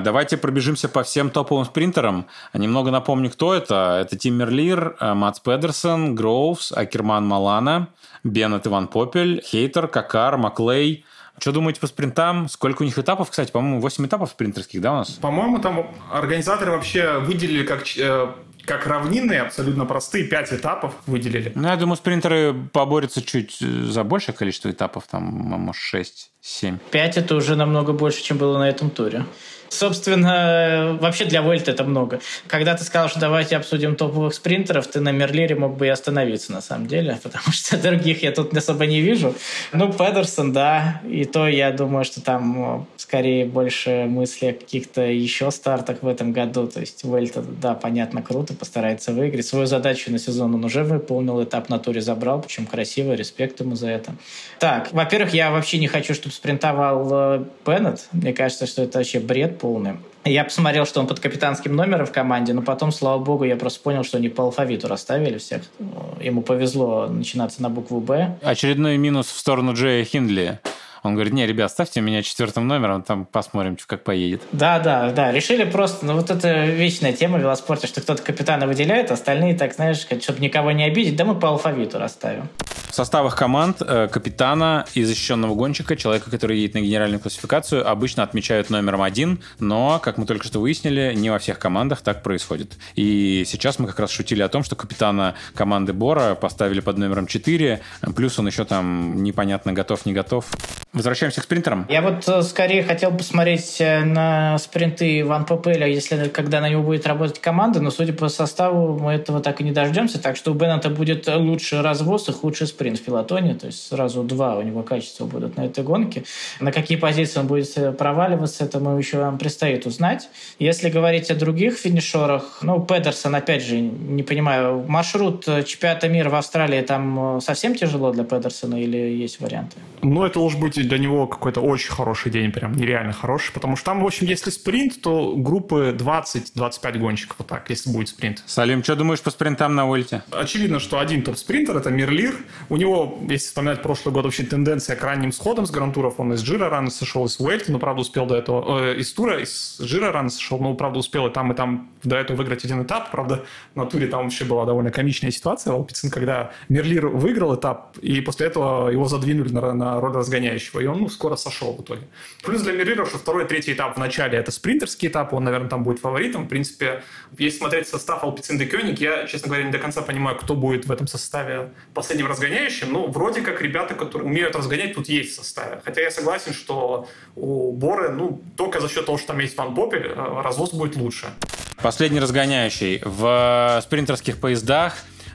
Давайте пробежимся по всем топовым спринтерам. Немного напомню, кто это. Это Тим Мерлир, э, Матс Педерсон, Гроувс, Акерман Малана, Беннет Иван Попель, Хейтер, Какар, Маклей. Что думаете по спринтам? Сколько у них этапов, кстати? По-моему, 8 этапов спринтерских, да, у нас? По-моему, там организаторы вообще выделили как э, как равнинные, абсолютно простые, 5 этапов выделили. Ну, я думаю, спринтеры поборются чуть э, за большее количество этапов, там, может, 6, 7. 5 это уже намного больше, чем было на этом туре. Собственно, вообще для Вольта это много. Когда ты сказал, что давайте обсудим топовых спринтеров, ты на Мерлире мог бы и остановиться, на самом деле, потому что других я тут особо не вижу. Ну, Педерсон, да, и то я думаю, что там скорее больше мысли о каких-то еще стартах в этом году. То есть Вольта, да, понятно, круто, постарается выиграть. Свою задачу на сезон он уже выполнил, этап на туре забрал, причем красиво, респект ему за это. Так, во-первых, я вообще не хочу, чтобы спринтовал э, Беннет. Мне кажется, что это вообще бред полным. Я посмотрел, что он под капитанским номером в команде, но потом, слава богу, я просто понял, что они по алфавиту расставили всех. Ему повезло начинаться на букву «Б». Очередной минус в сторону Джея Хиндли. Он говорит, не, ребят, ставьте меня четвертым номером, там посмотрим, как поедет. Да, да, да. Решили просто, ну вот это вечная тема в велоспорте, что кто-то капитана выделяет, остальные, так знаешь, чтобы никого не обидеть, да мы по алфавиту расставим. В составах команд э, капитана и защищенного гонщика, человека, который едет на генеральную классификацию, обычно отмечают номером один, но, как мы только что выяснили, не во всех командах так происходит. И сейчас мы как раз шутили о том, что капитана команды Бора поставили под номером 4, плюс он еще там непонятно готов, не готов. Возвращаемся к спринтерам. Я вот э, скорее хотел посмотреть э, на спринты Ван Попеля, если когда на него будет работать команда, но судя по составу мы этого так и не дождемся, так что у Беннета будет лучший развоз и худший спринт в пилотоне, то есть сразу два у него качества будут на этой гонке. На какие позиции он будет э, проваливаться, это мы еще вам предстоит узнать. Если говорить о других финишерах, ну, Педерсон, опять же, не понимаю, маршрут чемпионата мира в Австралии там совсем тяжело для Педерсона или есть варианты? Ну, это должен быть для него какой-то очень хороший день, прям нереально хороший, потому что там, в общем, если спринт, то группы 20-25 гонщиков, вот так, если будет спринт. Салим, что думаешь по спринтам на Вольте? Очевидно, что один топ-спринтер – это Мирлир. У него, если вспоминать прошлый год, вообще тенденция к ранним сходам с грантуров. Он из Джира рано сошел, из Уэльта, но, правда, успел до этого, э, из Тура, из Джира рано сошел, но, правда, успел и там, и там до этого выиграть один этап. Правда, на Туре там вообще была довольно комичная ситуация. Алпицин, когда Мирлир выиграл этап, и после этого его задвинули на, на роль разгоняющего, и он ну, скоро сошел в итоге. Плюс для Мирира, что второй третий этап в начале это спринтерский этап, он, наверное, там будет фаворитом. В принципе, если смотреть состав Алпицин де я, честно говоря, не до конца понимаю, кто будет в этом составе последним разгоняющим. Ну, вроде как ребята, которые умеют разгонять, тут есть в составе. Хотя я согласен, что у Боры, ну, только за счет того, что там есть Ван Попель, э, развоз будет лучше. Последний разгоняющий. В спринтерских поездах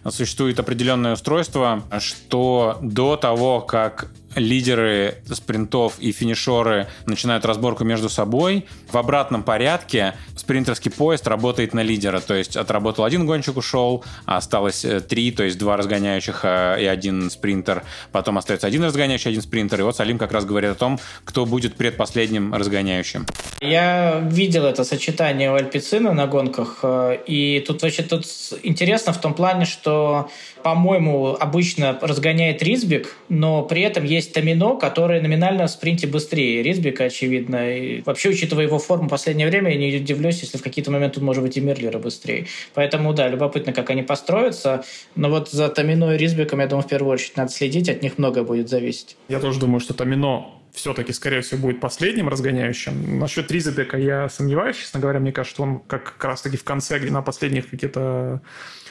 существует определенное устройство, что до того, как лидеры спринтов и финишеры начинают разборку между собой. В обратном порядке спринтерский поезд работает на лидера. То есть отработал один гонщик, ушел, а осталось э, три, то есть два разгоняющих э, и один спринтер. Потом остается один разгоняющий, один спринтер. И вот Салим как раз говорит о том, кто будет предпоследним разгоняющим. Я видел это сочетание у Альпицина на гонках. Э, и тут вообще тут интересно в том плане, что, по-моему, обычно разгоняет Ризбик, но при этом есть есть Тамино, который номинально в спринте быстрее Ризбека, очевидно. И вообще, учитывая его форму в последнее время, я не удивлюсь, если в какие-то моменты он может быть и Мерлера быстрее. Поэтому, да, любопытно, как они построятся. Но вот за Тамино и Ризбеком, я думаю, в первую очередь надо следить, от них многое будет зависеть. Я тоже думаю, что Тамино все-таки, скорее всего, будет последним разгоняющим. Насчет Ризбека я сомневаюсь, честно говоря. Мне кажется, что он как раз-таки в конце, на последних каких-то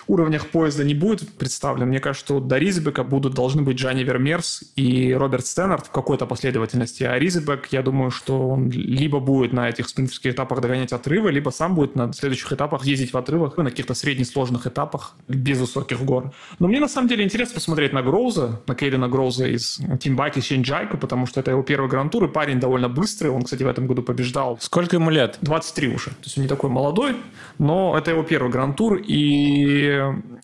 уровнях поезда не будет представлен. Мне кажется, что до Ризбека будут, должны быть Джанни Вермерс и Роберт Стэннард в какой-то последовательности. А Ризбек, я думаю, что он либо будет на этих спринтерских этапах догонять отрывы, либо сам будет на следующих этапах ездить в отрывах на каких-то среднесложных этапах без высоких гор. Но мне на самом деле интересно посмотреть на Гроуза, на Кейдена Гроуза из Team Bike и Синджайка, потому что это его первый гран-тур, и парень довольно быстрый. Он, кстати, в этом году побеждал. Сколько ему лет? 23 уже. То есть он не такой молодой, но это его первый гран-тур, и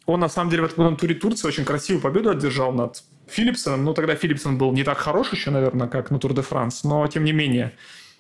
он, на самом деле, в этом туре Турции очень красивую победу одержал над Филлипсоном. Ну, тогда Филлипсон был не так хорош еще, наверное, как на Тур де Франс, но тем не менее.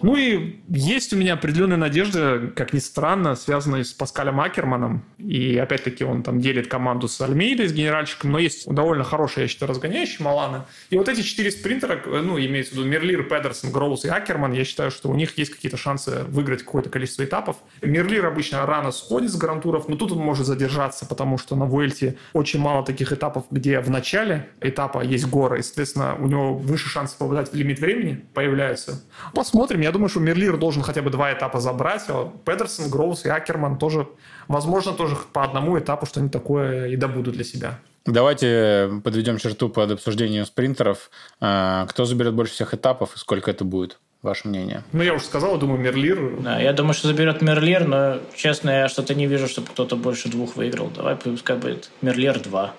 Ну и есть у меня определенная надежда, как ни странно, связанная с Паскалем Акерманом. И опять-таки он там делит команду с Альмейдой, с генеральщиком, но есть довольно хороший, я считаю, разгоняющий Малана. И вот эти четыре спринтера, ну, имеется в виду Мерлир, Педерсон, Гроус и Акерман, я считаю, что у них есть какие-то шансы выиграть какое-то количество этапов. Мерлир обычно рано сходит с гарантуров, но тут он может задержаться, потому что на Вуэльте очень мало таких этапов, где в начале этапа есть горы, и, соответственно, у него выше шансы попадать в лимит времени появляются. Посмотрим, я думаю, что Мерлир должен хотя бы два этапа забрать. А Педерсон, Гроус и Акерман тоже, возможно, тоже по одному этапу что-нибудь такое и добудут для себя. Давайте подведем черту под обсуждением спринтеров. А, кто заберет больше всех этапов и сколько это будет? Ваше мнение? Ну, я уже сказал, думаю, Мерлир. Да, я думаю, что заберет Мерлир, но, честно, я что-то не вижу, чтобы кто-то больше двух выиграл. Давай пускай будет Мерлир 2.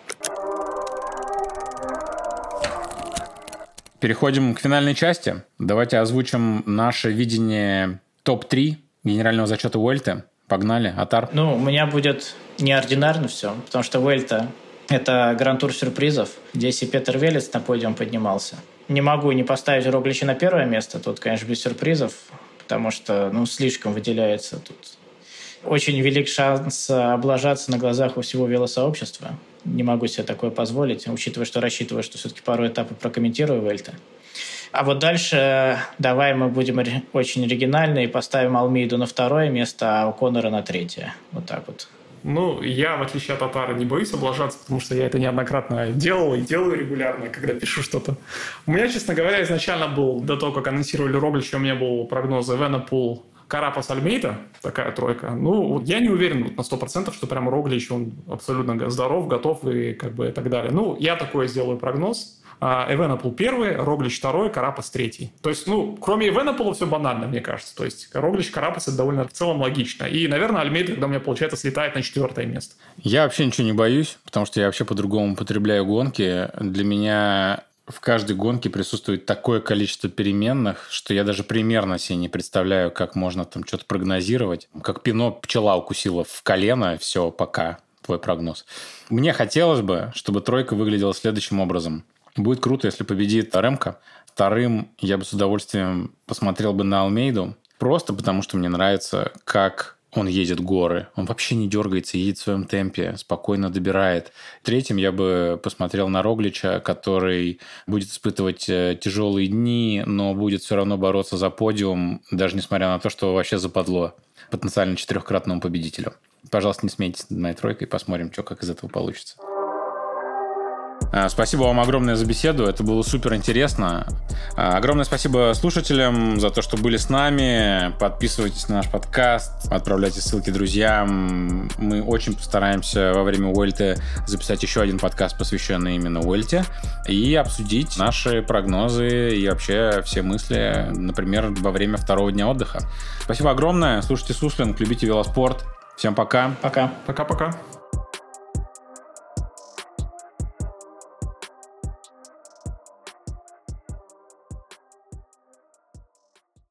Переходим к финальной части. Давайте озвучим наше видение топ-3 генерального зачета Уэльта. Погнали, Атар. Ну, у меня будет неординарно все, потому что Уэльта – это гран-тур сюрпризов. Здесь и Петр Велес на подиум поднимался. Не могу не поставить Роглича на первое место. Тут, конечно, без сюрпризов, потому что ну, слишком выделяется тут. Очень велик шанс облажаться на глазах у всего велосообщества не могу себе такое позволить, учитывая, что рассчитываю, что все-таки пару этапов прокомментирую Вельта. А вот дальше давай мы будем очень оригинальны и поставим Алмейду на второе место, а у Конора на третье. Вот так вот. Ну, я, в отличие от Татара, не боюсь облажаться, потому что я это неоднократно делал и делаю регулярно, когда пишу что-то. У меня, честно говоря, изначально был, до того, как анонсировали Роглича, у меня был прогноз Эвенопул Карапас Альмейда, такая тройка. Ну, я не уверен на 100%, что прям Роглич, он абсолютно здоров, готов и как бы и так далее. Ну, я такой сделаю прогноз. Эвенопул первый, Роглич второй, Карапас третий. То есть, ну, кроме Эвенопула все банально, мне кажется. То есть, Роглич, Карапас это довольно в целом логично. И, наверное, Альмейда, когда у меня получается, слетает на четвертое место. Я вообще ничего не боюсь, потому что я вообще по-другому употребляю гонки. Для меня в каждой гонке присутствует такое количество переменных, что я даже примерно себе не представляю, как можно там что-то прогнозировать. Как пино пчела укусила в колено, все, пока, твой прогноз. Мне хотелось бы, чтобы тройка выглядела следующим образом. Будет круто, если победит Ремка. Вторым я бы с удовольствием посмотрел бы на Алмейду. Просто потому, что мне нравится, как он едет горы. Он вообще не дергается, едет в своем темпе, спокойно добирает. Третьим я бы посмотрел на Роглича, который будет испытывать э, тяжелые дни, но будет все равно бороться за подиум, даже несмотря на то, что вообще западло потенциально четырехкратному победителю. Пожалуйста, не смейтесь над моей тройкой, посмотрим, что как из этого получится. А, спасибо вам огромное за беседу, это было супер интересно. А, огромное спасибо слушателям за то, что были с нами. Подписывайтесь на наш подкаст, отправляйте ссылки друзьям. Мы очень постараемся во время Уэльта записать еще один подкаст, посвященный именно Уэльте, и обсудить наши прогнозы и вообще все мысли, например, во время второго дня отдыха. Спасибо огромное. Слушайте Суслинг, любите велоспорт. Всем пока. Пока. Пока-пока.